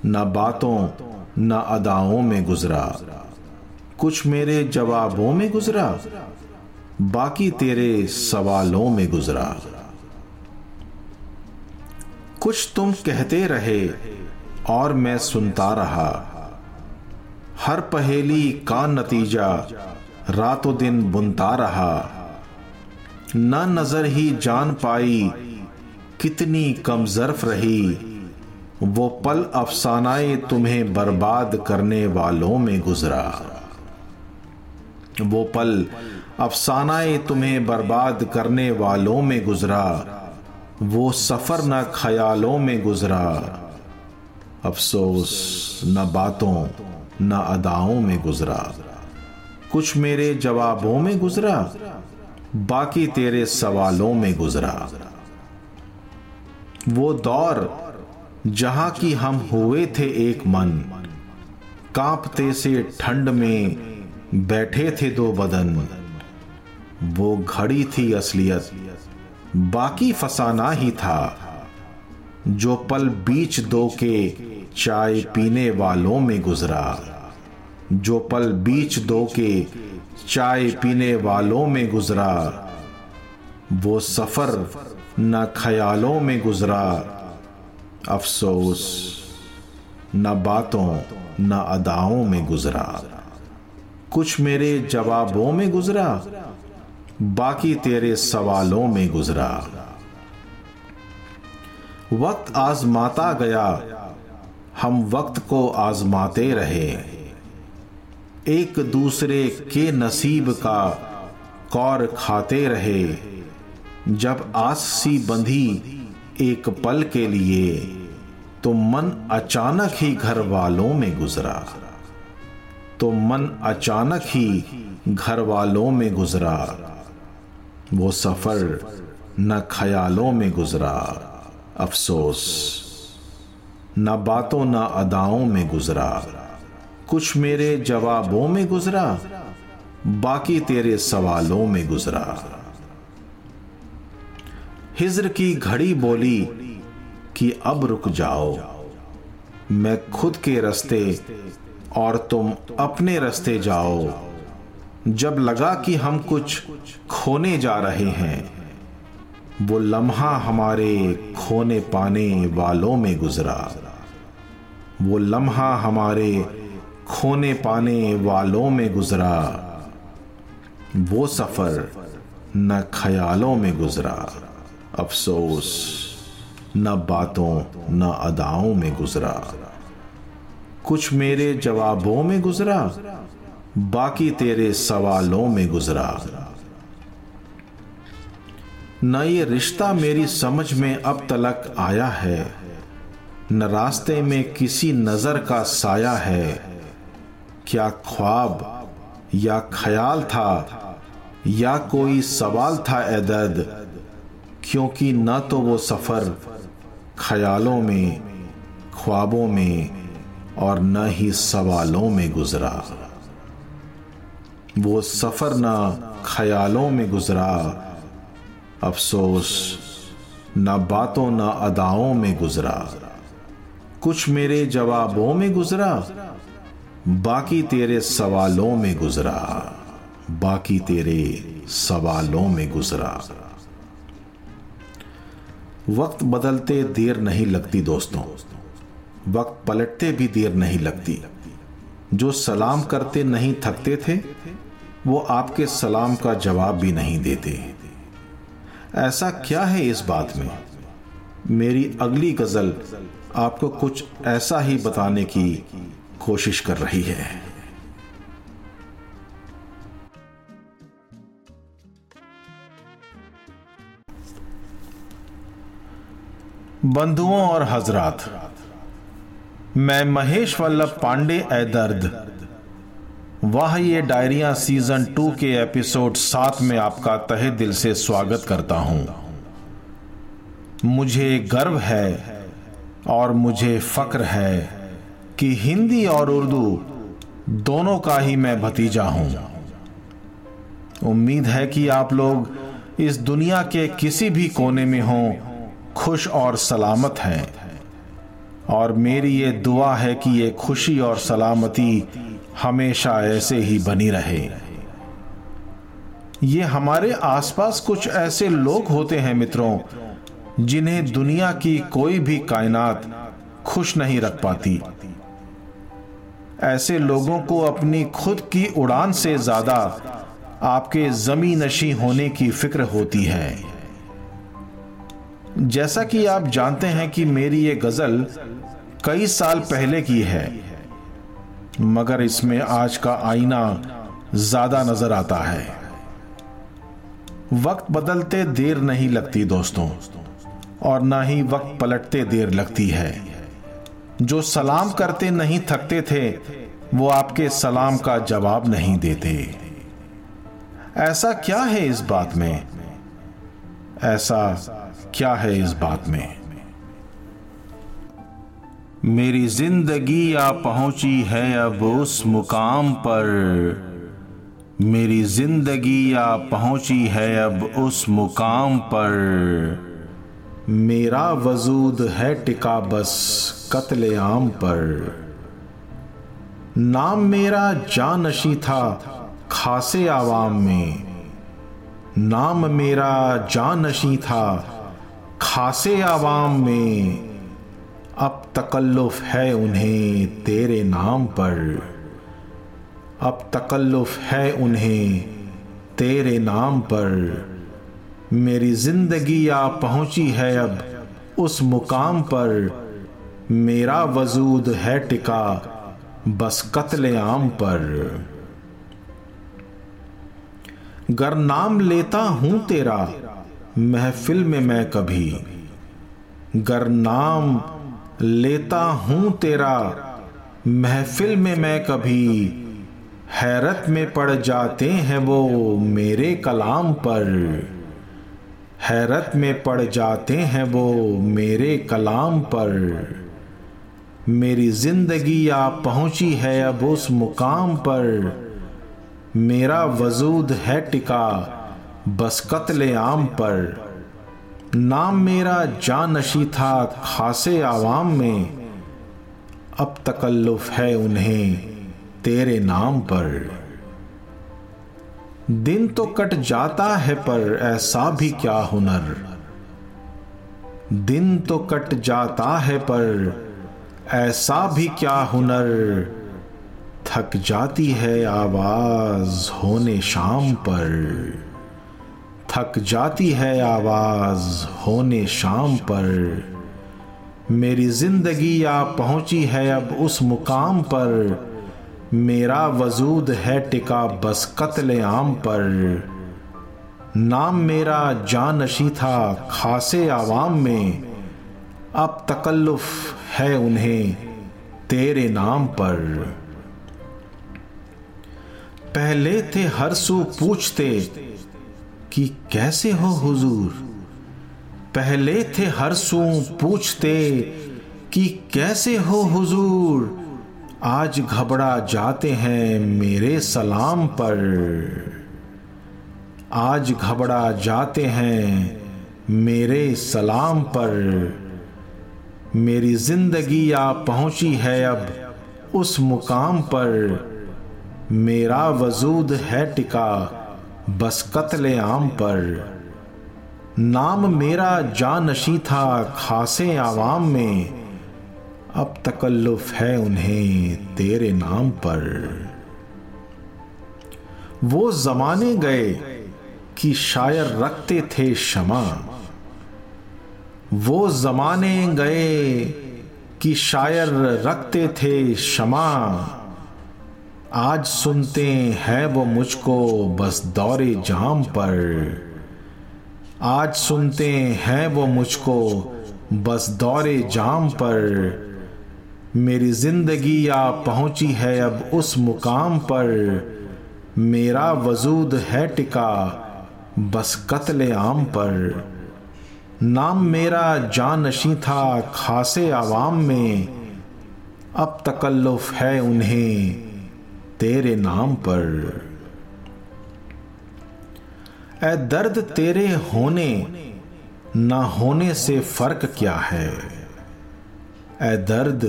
[SPEAKER 1] न बातों, न अदाओं में गुजरा। कुछ मेरे जवाबों में गुजरा, बाकी तेरे सवालों में गुजरा। कुछ तुम कहते रहे और मैं सुनता रहा। हर पहेली का नतीजा रातों दिन बुनता रहा। न नज़र ही जान पाई कितनी कमजरफ रही। वो पल अफसानाए तुम्हें बर्बाद करने वालों में गुजरा। वो पल अफसानाए तुम्हें बर्बाद करने वालों में गुजरा। वो सफ़र न ख्यालों में गुजरा। अफसोस न बातों, न अदाओं में गुजरा। कुछ मेरे जवाबों में गुजरा, बाकी तेरे सवालों में गुजरा। वो दौर जहाँ की हम हुए थे एक मन, कांपते से ठंड में बैठे थे दो बदन। वो घड़ी थी असलियत बाकी फसाना ही था। जो पल बीच दो के चाय पीने वालों में गुजरा, जो पल बीच दो के चाय पीने वालों में गुजरा, वो सफ़र न ख्यालों में गुजरा। अफसोस, न बातों, न अदाओं में गुजरा। कुछ मेरे जवाबों में गुजरा बाकी तेरे सवालों में गुजरा। वक्त आजमाता गया, हम वक्त को आजमाते रहे। एक दूसरे के नसीब का कौर खाते रहे, जब आस सी बंधी एक पल के लिए तो मन अचानक ही घर वालों में गुजरा। तो मन अचानक ही घर वालों में गुजरा। वो सफ़र न ख्यालों में गुजरा, अफसोस। न बातों न अदाओं में गुजरा, कुछ मेरे जवाबों में गुजरा, बाकी तेरे सवालों में गुजरा। हिजर की घड़ी बोली कि अब रुक जाओ, मैं खुद के रास्ते और तुम अपने रास्ते जाओ। जब लगा कि हम कुछ खोने जा रहे हैं, वो लम्हा हमारे खोने पाने वालों में गुजरा। वो लम्हा हमारे खोने पाने वालों में गुजरा। वो सफ़र न ख्यालों में गुजरा। अफसोस, न बातों, न अदाओं में गुजरा। कुछ मेरे जवाबों में गुजरा? बाकी तेरे सवालों में गुजरा। न ये रिश्ता मेरी समझ में अब तलक आया है, न रास्ते में किसी नज़र का साया है। क्या ख्वाब या ख्याल था, या कोई सवाल था ए दर्द, क्योंकि न तो वो सफ़र ख्यालों में, ख्वाबों में और न ही सवालों में गुजरा। वो सफ़र न ख्यालों में गुजरा। अफसोस, न बातों, न अदाओं में गुजरा। कुछ मेरे जवाबों में गुजरा, बाकी तेरे सवालों में गुजरा। बाकी तेरे सवालों में गुजरा। वक्त बदलते देर नहीं लगती दोस्तों। वक्त पलटते भी देर नहीं लगती। जो सलाम करते नहीं थकते थे वो आपके सलाम का जवाब भी नहीं देते। ऐसा क्या है इस बात में? मेरी अगली गज़ल आपको कुछ ऐसा ही बताने की कोशिश कर रही है। बंधुओं और हजरात, मैं महेश वल्लभ पांडे ए दर्द वाह, ये डायरिया सीज़न टू के एपिसोड सात में आपका तहे दिल से स्वागत करता हूँ। मुझे गर्व है और मुझे फक्र है कि हिंदी और उर्दू दोनों का ही मैं भतीजा हूँ। उम्मीद है कि आप लोग इस दुनिया के किसी भी कोने में हों, खुश और सलामत हैं। और मेरी ये दुआ है कि ये खुशी और सलामती हमेशा ऐसे ही बनी रहे। ये हमारे आसपास कुछ ऐसे लोग होते हैं मित्रों, जिन्हें दुनिया की कोई भी कायनात खुश नहीं रख पाती। ऐसे लोगों को अपनी खुद की उड़ान से ज़्यादा आपके जमी नशी होने की फ़िक्र होती है। जैसा कि आप जानते हैं कि मेरी ये गज़ल कई साल पहले की है। मगर इसमें आज का आईना ज़्यादा नज़र आता है। वक्त बदलते देर नहीं लगती दोस्तों, और ना ही वक्त पलटते देर लगती है। जो सलाम करते नहीं थकते थे, वो आपके सलाम का जवाब नहीं देते। ऐसा क्या है इस बात में? ऐसा क्या है इस बात में? मेरी ज़िंदगी आ पहुँची है अब उस मुकाम पर। मेरी ज़िंदगी आ पहुँची है अब उस मुकाम पर। मेरा वजूद है टिका बस कत्ले आम पर। नाम मेरा जानशी था खासे आवाम में। नाम मेरा जानशी था खासे आवाम में। अब तकल्लुफ है उन्हें तेरे नाम पर। अब तकल्लुफ है उन्हें तेरे नाम पर। मेरी ज़िंदगी आ पहुँची है अब उस मुकाम पर। मेरा वजूद है टिका बस कत्ले आम पर। गर नाम लेता हूँ तेरा, महफिल में मैं कभी। गर नाम लेता हूँ तेरा महफिल में मैं कभी हैरत में पड़ जाते हैं वो मेरे कलाम पर। हैरत में पड़ जाते हैं वो मेरे कलाम पर। मेरी ज़िंदगी आ पहुँची है अब उस मुकाम पर। मेरा वजूद है टिका बस कत्ले आम पर। नाम मेरा जानशी था खासे आवाम में। अब तकल्लुफ है उन्हें तेरे नाम पर। दिन तो कट जाता है पर ऐसा भी क्या हुनर। दिन तो कट जाता है पर ऐसा भी क्या हुनर। थक जाती है आवाज़ होने शाम पर। थक जाती है आवाज़, होने शाम पर। मेरी ज़िंदगी आ पहुँची है अब उस मुकाम पर। मेरा वजूद है टिका बस कत्ले आम पर। नाम मेरा जानशी था खासे आवाम में। अब तकल्लुफ है उन्हें तेरे नाम पर। पहले थे हर सू पूछते कि कैसे हो हुजूर? पहले थे हर सू पूछते कि कैसे हो हुजूर? आज घबरा जाते हैं मेरे सलाम पर। आज घबरा जाते हैं मेरे सलाम पर। मेरी ज़िंदगी आ पहुँची है अब उस मुकाम पर। मेरा वजूद है टिका बस कत्ले आम पर। नाम मेरा जानशी था खासे आवाम में। अब तकल्लुफ है उन्हें तेरे नाम पर। वो जमाने गए कि शायर रखते थे क्षमा। वो जमाने गए कि शायर रखते थे क्षमा। आज सुनते हैं वो मुझको बस दौरे जाम पर। आज सुनते हैं वो मुझको बस दौरे जाम पर। मेरी ज़िंदगी या पहुँची है अब उस मुकाम पर। मेरा वजूद है टिका बस कत्ले आम पर। नाम मेरा जानशी था खासे आवाम में। अब तकल्लुफ है उन्हें। तेरे नाम पर। ए दर्द तेरे होने, ना होने से फ़र्क क्या है? ए दर्द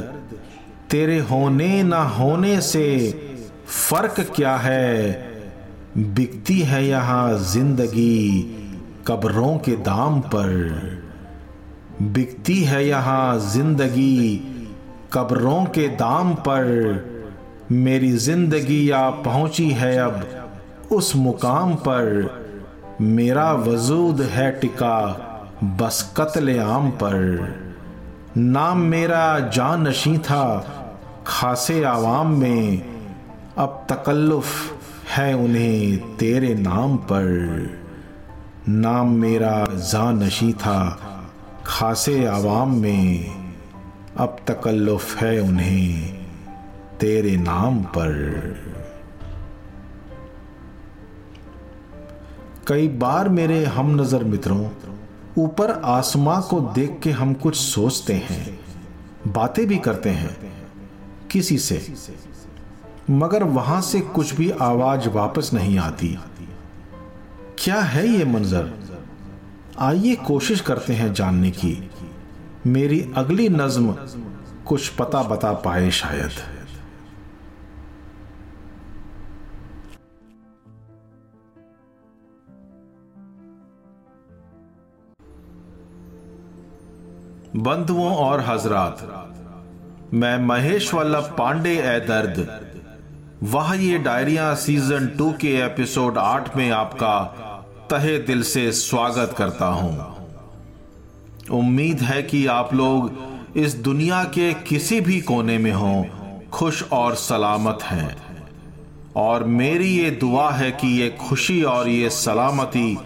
[SPEAKER 1] तेरे होने, ना होने से फ़र्क क्या है? बिकती है यहाँ ज़िंदगी कब्रों के दाम पर। बिकती है यहाँ ज़िंदगी कब्रों के दाम पर। मेरी ज़िंदगी या पहुँची है अब। उस मुकाम पर मेरा वजूद है टिका बस कत्ले आम पर। नाम मेरा जान नशी था, खासे आवाम में अब तकल्लुफ है उन्हें तेरे नाम पर। नाम मेरा जान नशी था, खासे आवाम में अब तकल्लुफ है उन्हें। तेरे नाम पर। कई बार मेरे हम नज़र मित्रों, ऊपर आसमां को देख के हम कुछ सोचते हैं, बातें भी करते हैं, किसी से। मगर वहाँ से कुछ भी आवाज़ वापस नहीं आती। क्या है ये मंजर? आइए कोशिश करते हैं जानने की। मेरी अगली नज्म कुछ पता बता पाए शायद। बंधुओं और हजरात, मैं महेश वल्लभ पांडे ए दर्द। वह ये डायरिया सीज़न टू के एपिसोड आठ में आपका तहे दिल से स्वागत करता हूँ। उम्मीद है कि आप लोग इस दुनिया के किसी भी कोने में हो, खुश और सलामत हैं। और मेरी ये दुआ है कि ये खुशी और ये सलामती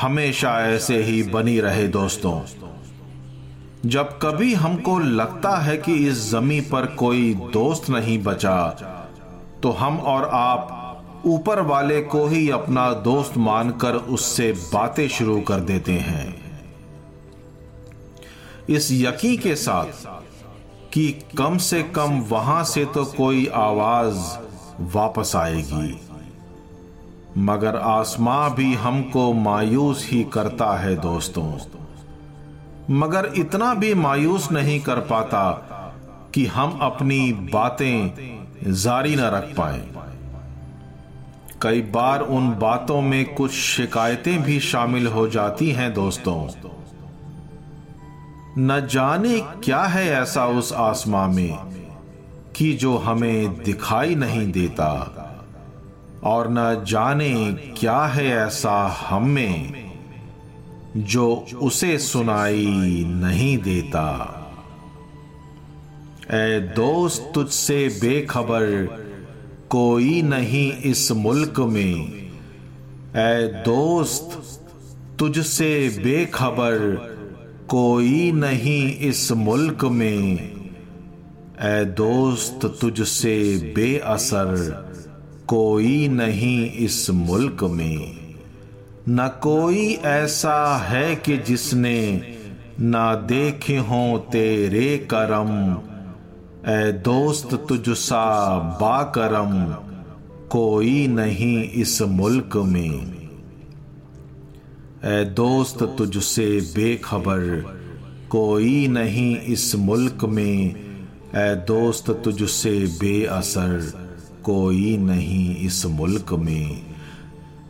[SPEAKER 1] हमेशा ऐसे ही बनी रहे दोस्तों। जब कभी हमको लगता है कि इस जमी पर कोई दोस्त नहीं बचा तो हम और आप ऊपर वाले को ही अपना दोस्त मानकर उससे बातें शुरू कर देते हैं। इस यकीन के साथ कि कम से कम वहाँ से तो कोई आवाज़ वापस आएगी, मगर आसमां भी हमको मायूस ही करता है दोस्तों। मगर इतना भी मायूस नहीं कर पाता कि हम अपनी बातें जारी न रख पाए। कई बार उन बातों में कुछ शिकायतें भी शामिल हो जाती हैं दोस्तों। न जाने क्या है ऐसा उस आसमां में कि जो हमें दिखाई नहीं देता, और न जाने क्या है ऐसा हम में। जो उसे सुनाई नहीं देता। ए दोस्त, तुझसे बेखबर कोई नहीं इस मुल्क में। ए दोस्त, तुझसे बेखबर कोई नहीं इस मुल्क में। ए दोस्त, तुझसे बेअसर कोई नहीं इस मुल्क में। न कोई ऐसा है कि जिसने ना देखे हो तेरे करम। ए दोस्त तुझसा बाकरम, कोई नहीं इस मुल्क में। ए दोस्त तुझसे बेखबर, कोई नहीं इस मुल्क में। ए दोस्त तुझसे बेअसर, कोई नहीं इस मुल्क में।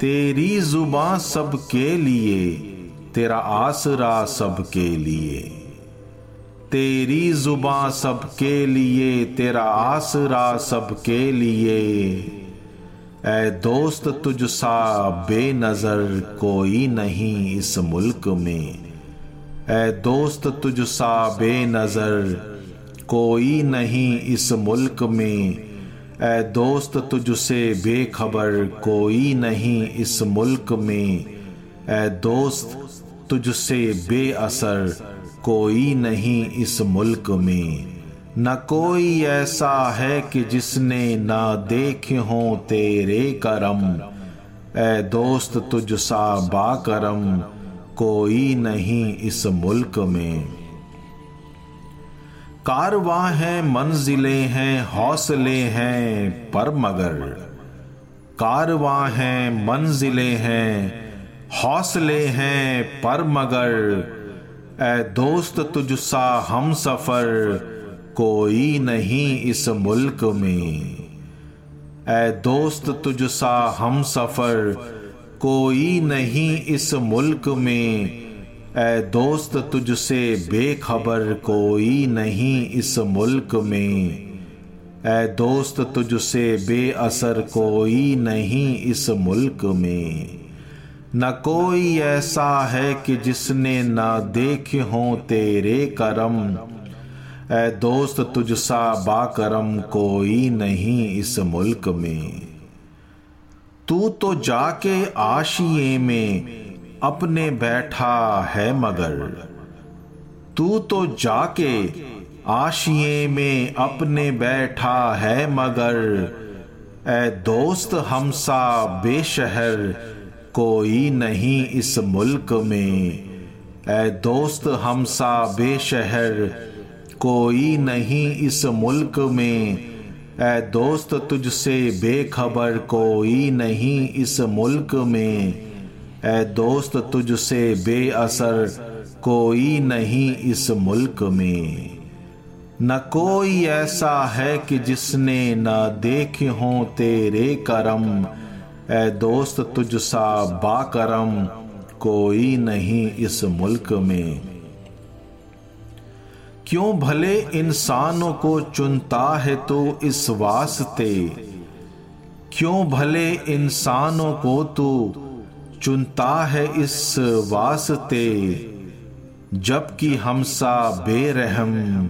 [SPEAKER 1] तेरी जुबा सबके लिए, तेरा आसरा सबके लिए। तेरी जुबा सबके लिए, तेरा आसरा सबके लिए। ए दोस्त तुझ सा बेनजर कोई नहीं इस मुल्क में। ए दोस्त तुझ सा बेनजर कोई नहीं इस मुल्क में। ए दोस्त, तुझसे बेखबर कोई नहीं इस मुल्क में। ए दोस्त, तुझसे बेअसर कोई नहीं इस मुल्क में। न कोई ऐसा है कि जिसने न देखे हो तेरे करम। ए दोस्त तुझ सा बाकरम कोई नहीं इस मुल्क में। कारवा है, मंजिले हैं, हौसले हैं, पर मगर। कारवा है, मंजिले हैं, हौसले हैं, पर मगर। ए दोस्त तुझसा हम सफ़र, कोई नहीं इस मुल्क में। ए दोस्त तुझसा हम सफ़र, कोई नहीं इस मुल्क में। ए दोस्त, तुझसे बेखबर कोई नहीं इस मुल्क में। ए दोस्त, तुझसे बेअसर कोई नहीं इस मुल्क में। न कोई ऐसा है कि जिसने न देखे हो तेरे करम। ए दोस्त, तुझसा बाकरम कोई नहीं इस मुल्क में। तू तो जाके आशिए में अपने बैठा है मगर। तू तो जाके आशिए में अपने बैठा है मगर। ए दोस्त हमसा बेशहर कोई नहीं इस मुल्क में। ए दोस्त हमसा बेशहर कोई नहीं इस मुल्क में। ए दोस्त तुझसे बेखबर कोई नहीं इस मुल्क में। ए दोस्त, तुझसे बेअसर कोई नहीं इस मुल्क में। न कोई ऐसा है कि जिसने न देखे हो तेरे करम। ए दोस्त, तुझसा बाकरम कोई नहीं इस मुल्क में। क्यों भले इंसानों को चुनता है तो इस वास्ते? क्यों भले इंसानों को तो चुनता है इस वास्ते, जबकि हमसा बेरहम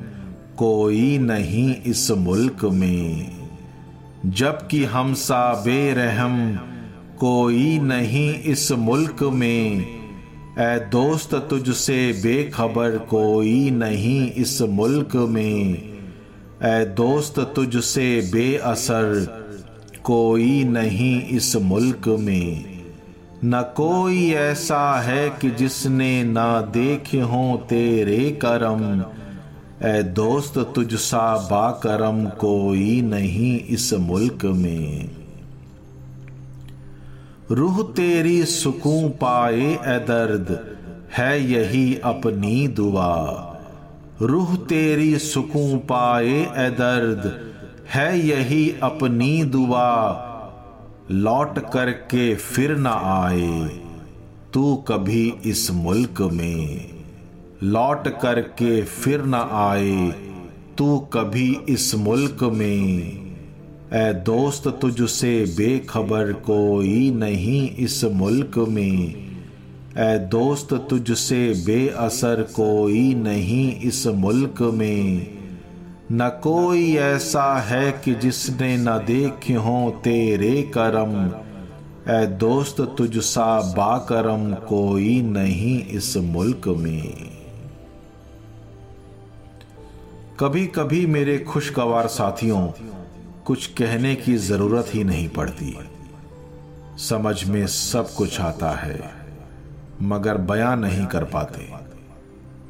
[SPEAKER 1] कोई नहीं इस मुल्क में। जबकि हमसा बेरहम कोई नहीं इस मुल्क में ए दोस्त तुझसे बेखबर कोई नहीं इस मुल्क में। ए दोस्त तुझसे बेअसर कोई नहीं इस मुल्क में। न कोई ऐसा है कि जिसने ना देखे हो तेरे करम। ए दोस्त, तुझसा बाकरम कोई नहीं इस मुल्क में। रूह तेरी सुकून पाए ए दर्द, है यही अपनी दुआ। रूह तेरी सुकून पाए ए दर्द, है यही अपनी दुआ। लौट करके फिर न आए। तू कभी इस मुल्क में लौट करके फिर न आए। तू कभी इस मुल्क में। ए दोस्त, तुझसे बेखबर कोई नहीं इस मुल्क में। ए दोस्त, तुझसे बेअसर कोई नहीं इस मुल्क में। न कोई ऐसा है कि जिसने न देखे हो तेरे करम। ए दोस्त, तुझसा बाकरम कोई नहीं इस मुल्क में। कभी कभी मेरे खुशगवार साथियों, कुछ कहने की ज़रूरत ही नहीं पड़ती। समझ में सब कुछ आता है, मगर बयां नहीं कर पाते।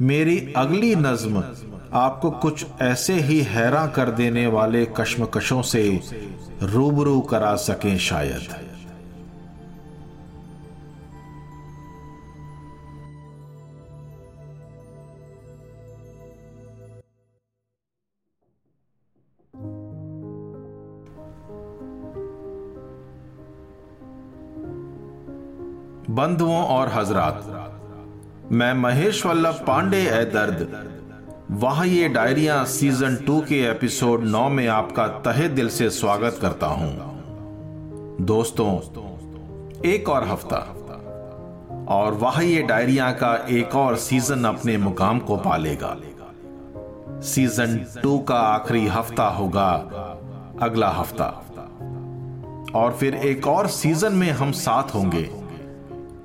[SPEAKER 1] मेरी अगली नज्म आपको कुछ ऐसे ही हैरान कर देने वाले कश्मकशों से रूबरू करा सकें शायद। बंधुओं और हजरात, मैं महेश वल्लभ पांडे ए दर्द वहाँ ये डायरिया सीज़न टू के एपिसोड नौ में आपका तहे दिल से स्वागत करता हूँ। दोस्तों, एक और हफ़्ता। और वह ये डायरिया का एक और सीज़न अपने मुकाम को पालेगा। सीज़न टू का आखिरी हफ़्ता होगा अगला हफ़्ता। और फिर एक और सीज़न में हम साथ होंगे।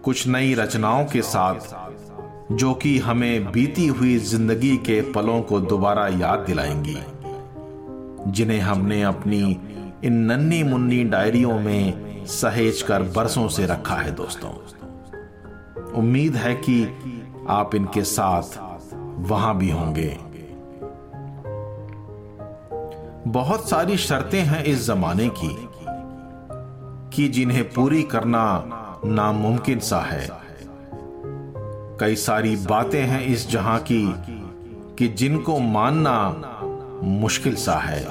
[SPEAKER 1] कुछ नई रचनाओं के साथ जो कि हमें बीती हुई ज़िंदगी के पलों को दोबारा याद दिलाएँगी। जिन्हें हमने अपनी इन नन्नी मुन्नी डायरियों में सहेज कर बरसों से रखा है दोस्तों। उम्मीद है कि आप इनके साथ वहाँ भी होंगे। बहुत सारी शर्तें हैं इस जमाने की, कि जिन्हें पूरी करना नामुमकिन सा है। कई सारी बातें हैं इस जहाँ की, कि जिनको मानना मुश्किल सा है।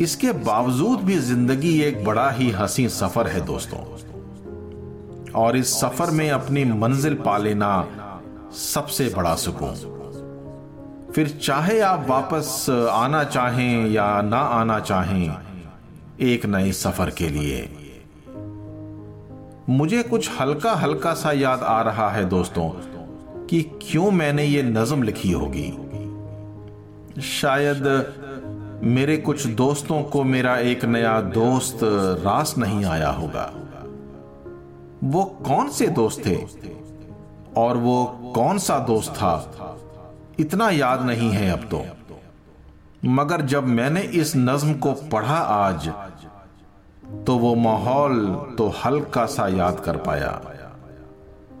[SPEAKER 1] इसके बावजूद भी ज़िंदगी एक बड़ा ही हसी सफ़र है दोस्तों। और इस सफ़र में अपनी मंजिल पा लेना सबसे बड़ा सुकून। फिर चाहे आप वापस आना चाहें या ना आना चाहें, एक नए सफ़र के लिए। मुझे कुछ हल्का हल्का सा याद आ रहा है दोस्तों, कि क्यों मैंने ये नज़म लिखी होगी। शायद मेरे कुछ दोस्तों को मेरा एक नया दोस्त रास नहीं आया होगा। वो कौन से दोस्त थे? और वो कौन सा दोस्त था? इतना याद नहीं है अब तो। मगर जब मैंने इस नज्म को पढ़ा आज तो वो माहौल तो हल्का सा याद कर पाया।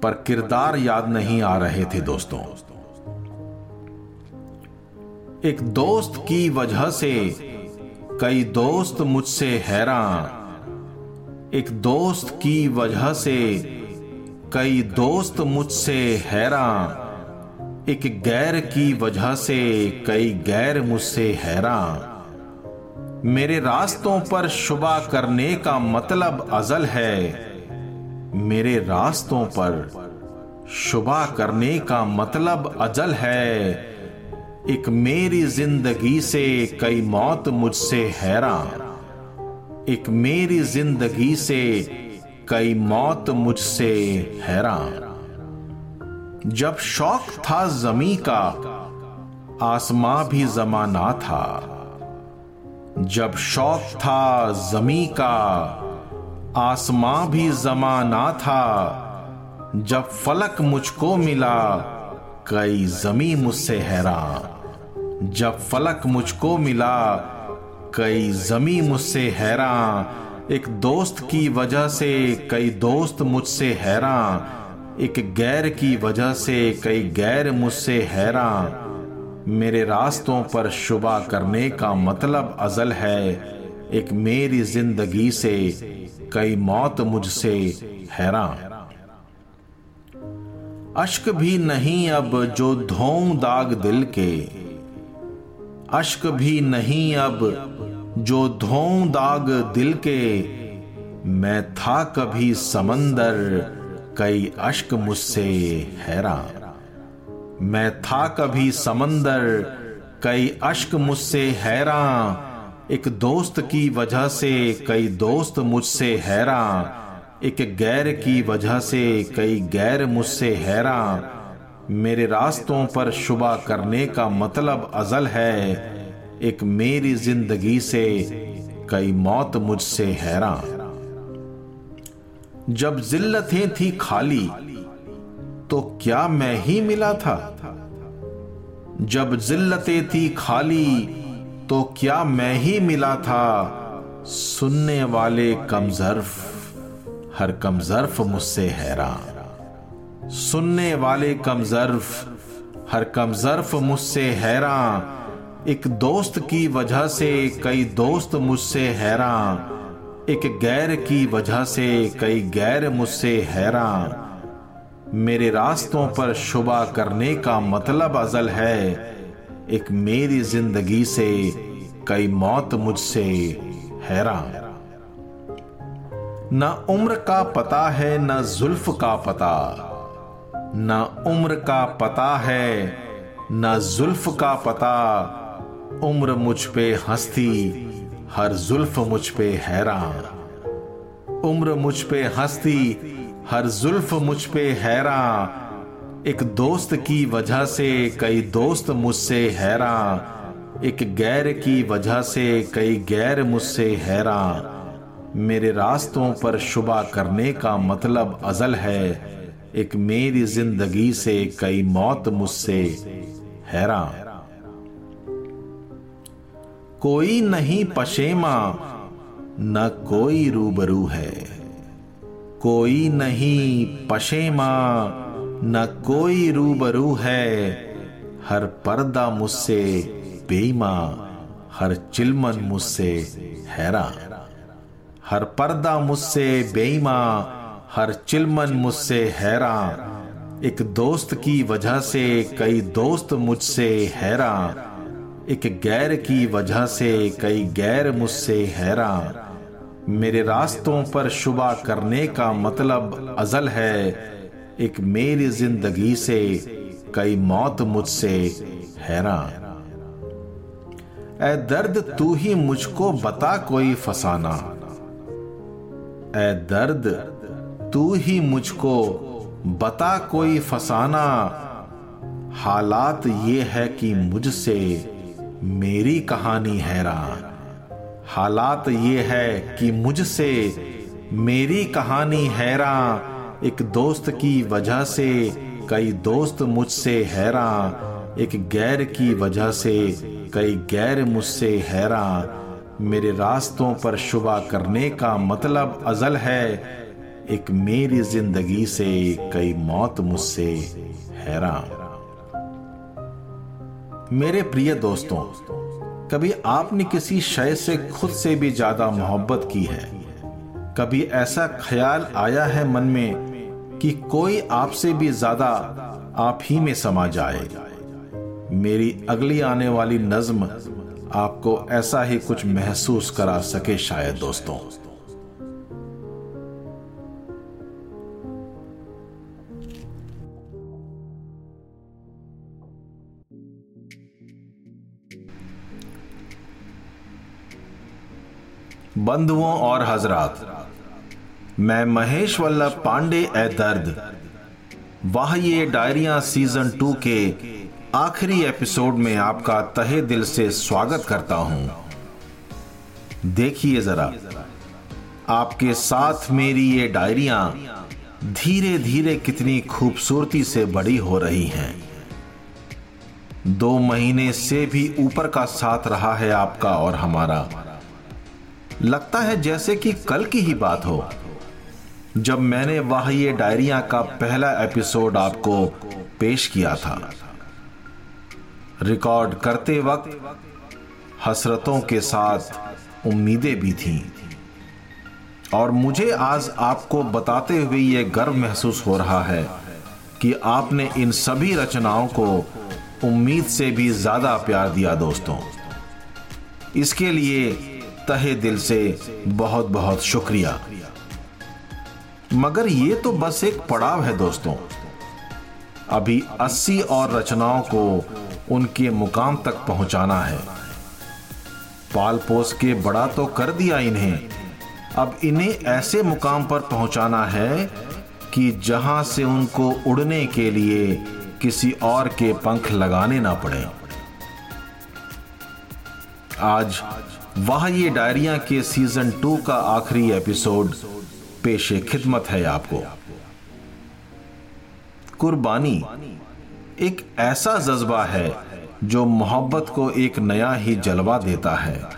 [SPEAKER 1] पर किरदार याद नहीं आ रहे थे दोस्तों। एक दोस्त की वजह से कई दोस्त मुझसे हैरान। एक दोस्त की वजह से कई दोस्त मुझसे हैरान। एक गैर की वजह से कई गैर मुझसे हैरान। मेरे रास्तों पर शुबा करने का मतलब अजल है। मेरे रास्तों पर शुबा करने का मतलब अजल है। एक मेरी ज़िंदगी से कई मौत मुझसे हैरान। एक मेरी ज़िंदगी से कई मौत मुझसे हैरान। जब शौक था जमी का, आसमां भी जमाना था। जब शौक था जमी का, आसमां भी जमाना था। जब फलक मुझको मिला, कई जमी मुझसे हैरान। जब फलक मुझको मिला, कई जमी मुझसे हैरान। एक दोस्त की वजह से कई दोस्त मुझसे हैरान। एक गैर की वजह से कई गैर मुझसे हैरान। मेरे रास्तों पर शुबा करने का मतलब अजल है। एक मेरी ज़िंदगी से कई मौत मुझसे हैरान। अश्क भी नहीं अब जो धोम दाग दिल के। अश्क भी नहीं अब जो धों दाग दिल के। मैं था कभी समंदर, कई अश्क मुझसे हैरान। मैं था कभी समंदर, कई अश्क मुझसे हैरान एक दोस्त की वजह से कई दोस्त मुझसे हैरान एक गैर की वजह से कई गैर मुझसे हैरान मेरे रास्तों पर शुबा करने का मतलब अजल है। एक मेरी ज़िंदगी से कई मौत मुझसे हैरान जब जिल्लतें थी खाली तो क्या मैं ही मिला था? जब जिल्लतें थी खाली तो क्या मैं ही मिला था? सुनने वाले कमजर्फ, हर कमजर्फ मुझसे हैरान। सुनने वाले कमजर्फ, हर कमजर्फ मुझसे हैरान। एक दोस्त की वजह से कई दोस्त मुझसे हैरान। एक गैर की वजह से कई गैर मुझसे हैरान। मेरे रास्तों पर शुबा करने का मतलब अजल है। एक मेरी ज़िंदगी से कई मौत मुझसे हैरान। न उम्र का पता है, न जुल्फ का पता। न उम्र का पता है, न जुल्फ का पता। उम्र मुझ पे हंसती, हर जुल्फ मुझ पे हैरान। उम्र मुझ पे हंसती हर जुल्फ मुझ पे हैरा। एक दोस्त की वजह से कई दोस्त मुझसे हैरा। एक गैर की वजह से कई गैर मुझसे हैरा। मेरे रास्तों पर शुबा करने का मतलब अजल है। एक मेरी ज़िंदगी से कई मौत मुझसे हैरा। कोई नहीं पशेमा, न कोई रूबरू है। कोई नहीं पशेमा, न कोई रूबरू है। हर पर्दा मुझसे बेईमा, हर चिलमन मुझसे हैरा। हर पर्दा मुझसे बेईमा, हर चिलमन मुझसे हैरा। एक दोस्त की वजह से कई दोस्त मुझसे हैरा। एक गैर की वजह से कई गैर मुझसे हैरा। मेरे रास्तों पर शुबा करने का मतलब अजल है, एक मेरी ज़िंदगी से कई मौत मुझसे हैरान। ए दर्द तू ही मुझको बता कोई फसाना। ए दर्द तू ही मुझको बता कोई फसाना। हालात ये है कि मुझसे मेरी कहानी हैरान। हालात ये है कि मुझसे मेरी कहानी हैरा एक दोस्त की वजह से, कई दोस्त मुझसे हैरा एक गैर की वजह से, कई गैर मुझसे हैरा मेरे रास्तों पर शुबा करने का मतलब अजल है, एक मेरी ज़िंदगी से कई मौत मुझसे हैरान। मेरे प्रिय दोस्तों कभी आपने किसी शय से खुद से भी ज़्यादा मोहब्बत की है? कभी ऐसा ख्याल आया है मन में कि कोई आपसे भी ज़्यादा आप ही में समा जाए? मेरी अगली आने वाली नज्म आपको ऐसा ही कुछ महसूस करा सके शायद, दोस्तों। बंधुओं और हजरात, मैं महेश वल्लभ पांडे ए दर्द वाह ये डायरिया सीज़न टू के आखिरी एपिसोड में आपका तहे दिल से स्वागत करता हूँ। देखिए जरा, आपके साथ मेरी ये डायरिया धीरे धीरे कितनी खूबसूरती से बड़ी हो रही हैं। दो महीने से भी ऊपर का साथ रहा है आपका और हमारा। लगता है जैसे कि कल की ही बात हो। जब मैंने वह ये डायरिया का पहला एपिसोड आपको पेश किया था। रिकॉर्ड करते वक्त हसरतों के साथ उम्मीदें भी थीं। और मुझे आज आपको बताते हुए यह गर्व महसूस हो रहा है कि आपने इन सभी रचनाओं को उम्मीद से भी ज़्यादा प्यार दिया दोस्तों। इसके लिए तहे दिल से बहुत बहुत शुक्रिया। मगर ये तो बस एक पड़ाव है दोस्तों। अभी 80 और रचनाओं को उनके मुकाम तक पहुंचाना है। पाल पोस के बड़ा तो कर दिया इन्हें। अब इन्हें ऐसे मुकाम पर पहुंचाना है कि जहाँ से उनको उड़ने के लिए किसी और के पंख लगाने ना पड़े। आज वह, ये डायरिया के सीज़न टू का आखिरी एपिसोड पेशे खिदमत है आपको। कुर्बानी एक ऐसा जज्बा है जो मोहब्बत को एक नया ही जलवा देता है।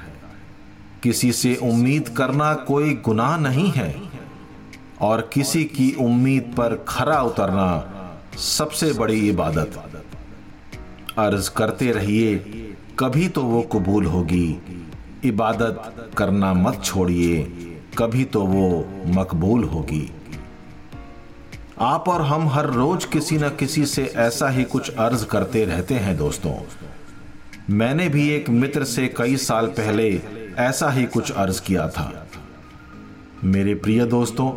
[SPEAKER 1] किसी से उम्मीद करना कोई गुनाह नहीं है और किसी की उम्मीद पर खरा उतरना सबसे बड़ी इबादत। अर्ज़ करते रहिए, कभी तो वो कबूल होगी। इबादत करना मत छोड़िए, कभी तो वो मकबूल होगी। आप और हम हर रोज किसी न किसी से ऐसा ही कुछ अर्ज़ करते रहते हैं, दोस्तों। मैंने भी एक मित्र से कई साल पहले ऐसा ही कुछ अर्ज़ किया था। मेरे प्रिय दोस्तों,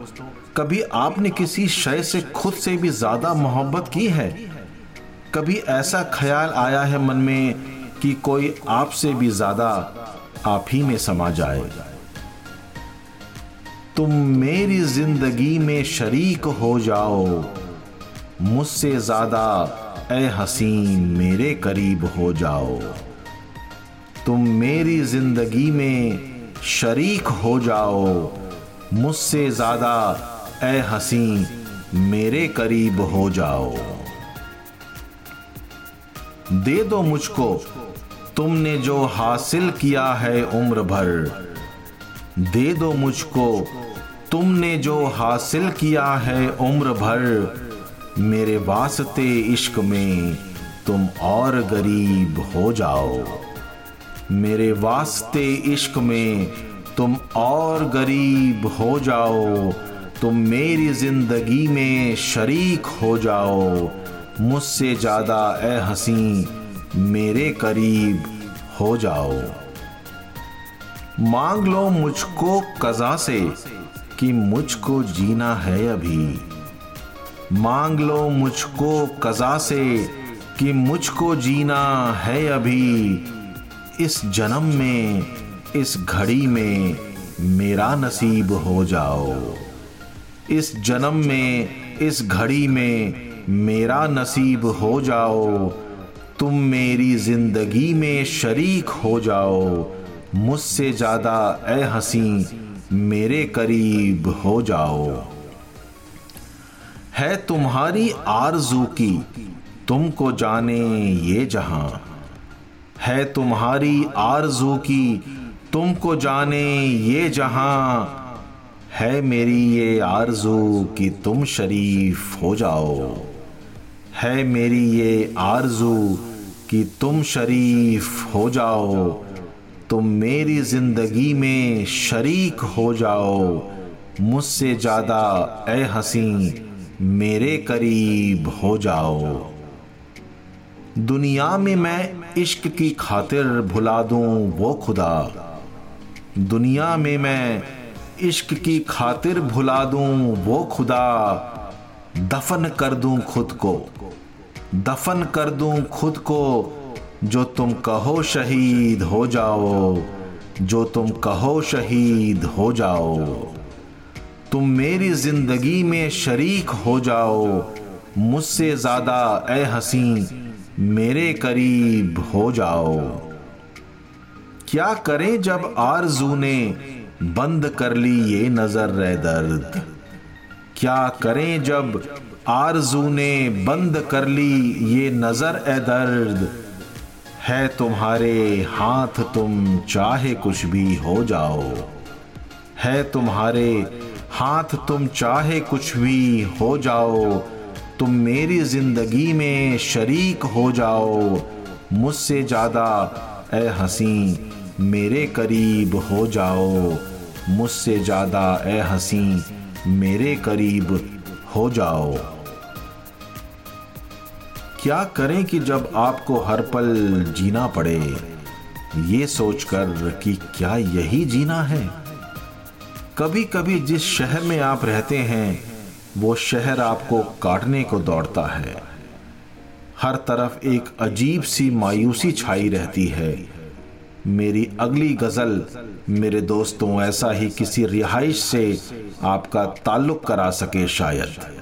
[SPEAKER 1] कभी आपने किसी शय से खुद से भी ज़्यादा मोहब्बत की है? कभी ऐसा ख्याल आया है मन में कि कोई आपसे भी ज़्यादा आप ही में समा जाए। तुम मेरी ज़िंदगी में शरीक हो जाओ। मुझसे ज़्यादा ए हसीन मेरे करीब हो जाओ। तुम मेरी ज़िंदगी में शरीक हो जाओ। मुझसे ज़्यादा ए हसीन मेरे करीब हो जाओ। दे दो मुझको तुमने जो हासिल किया है उम्र भर, दे दो मुझको। तुमने जो हासिल किया है उम्र भर, मेरे वास्ते इश्क में तुम और गरीब हो जाओ। मेरे वास्ते इश्क में तुम और गरीब हो जाओ। तुम मेरी ज़िंदगी में शरीक हो जाओ। मुझसे ज़्यादा ए हसी मेरे करीब हो जाओ। मांग लो मुझको कजा से कि मुझको जीना है अभी। मांग लो मुझको कजा से कि मुझको जीना है अभी। इस जन्म में, इस घड़ी में मेरा नसीब हो जाओ। इस जन्म में, इस घड़ी में मेरा नसीब हो जाओ। तुम मेरी ज़िंदगी में शरीक हो जाओ। मुझसे ज़्यादा ए हसी, मेरे करीब हो जाओ। है तुम्हारी आरज़ू की, तुमको जाने ये जहाँ। है तुम्हारी आरज़ू की, तुमको जाने ये जहाँ। है मेरी ये आरज़ू कि तुम शरीफ हो जाओ। है मेरी ये आरज़ू कि तुम शरीफ हो जाओ, तुम मेरी ज़िंदगी में शरीक हो जाओ। मुझसे ज़्यादा ए हसी मेरे करीब हो जाओ। दुनिया में मैं इश्क की खातिर भुला दूँ वो खुदा। दुनिया में मैं इश्क की खातिर भुला दूँ वो खुदा। दफन कर दूँ खुद को। दफन कर दूँ खुद को, जो तुम कहो शहीद हो जाओ, जो तुम कहो शहीद हो जाओ। तुम मेरी ज़िंदगी में शरीक हो जाओ, मुझसे ज़्यादा ए हसी मेरे करीब हो जाओ। क्या करें जब आरज़ू ने बंद कर ली ये नज़र रे दर्द? क्या करें जब आरज़ू ने बंद कर ली ये नज़र, ए दर्द। है तुम्हारे हाथ, तुम चाहे कुछ भी हो जाओ। है तुम्हारे हाथ, तुम चाहे कुछ भी हो जाओ। तुम मेरी ज़िंदगी में शरीक हो जाओ। मुझसे ज़्यादा, ए हसी, मेरे करीब हो जाओ। मुझसे ज़्यादा, ए हसी, मेरे करीब हो जाओ। क्या करें कि जब आपको हर पल जीना पड़े, ये सोचकर कि क्या यही जीना है? कभी कभी जिस शहर में आप रहते हैं, वो शहर आपको काटने को दौड़ता है। हर तरफ़ एक अजीब सी मायूसी छाई रहती है। मेरी अगली गज़ल मेरे दोस्तों, ऐसा ही किसी रिहाइश से आपका ताल्लुक करा सके शायद।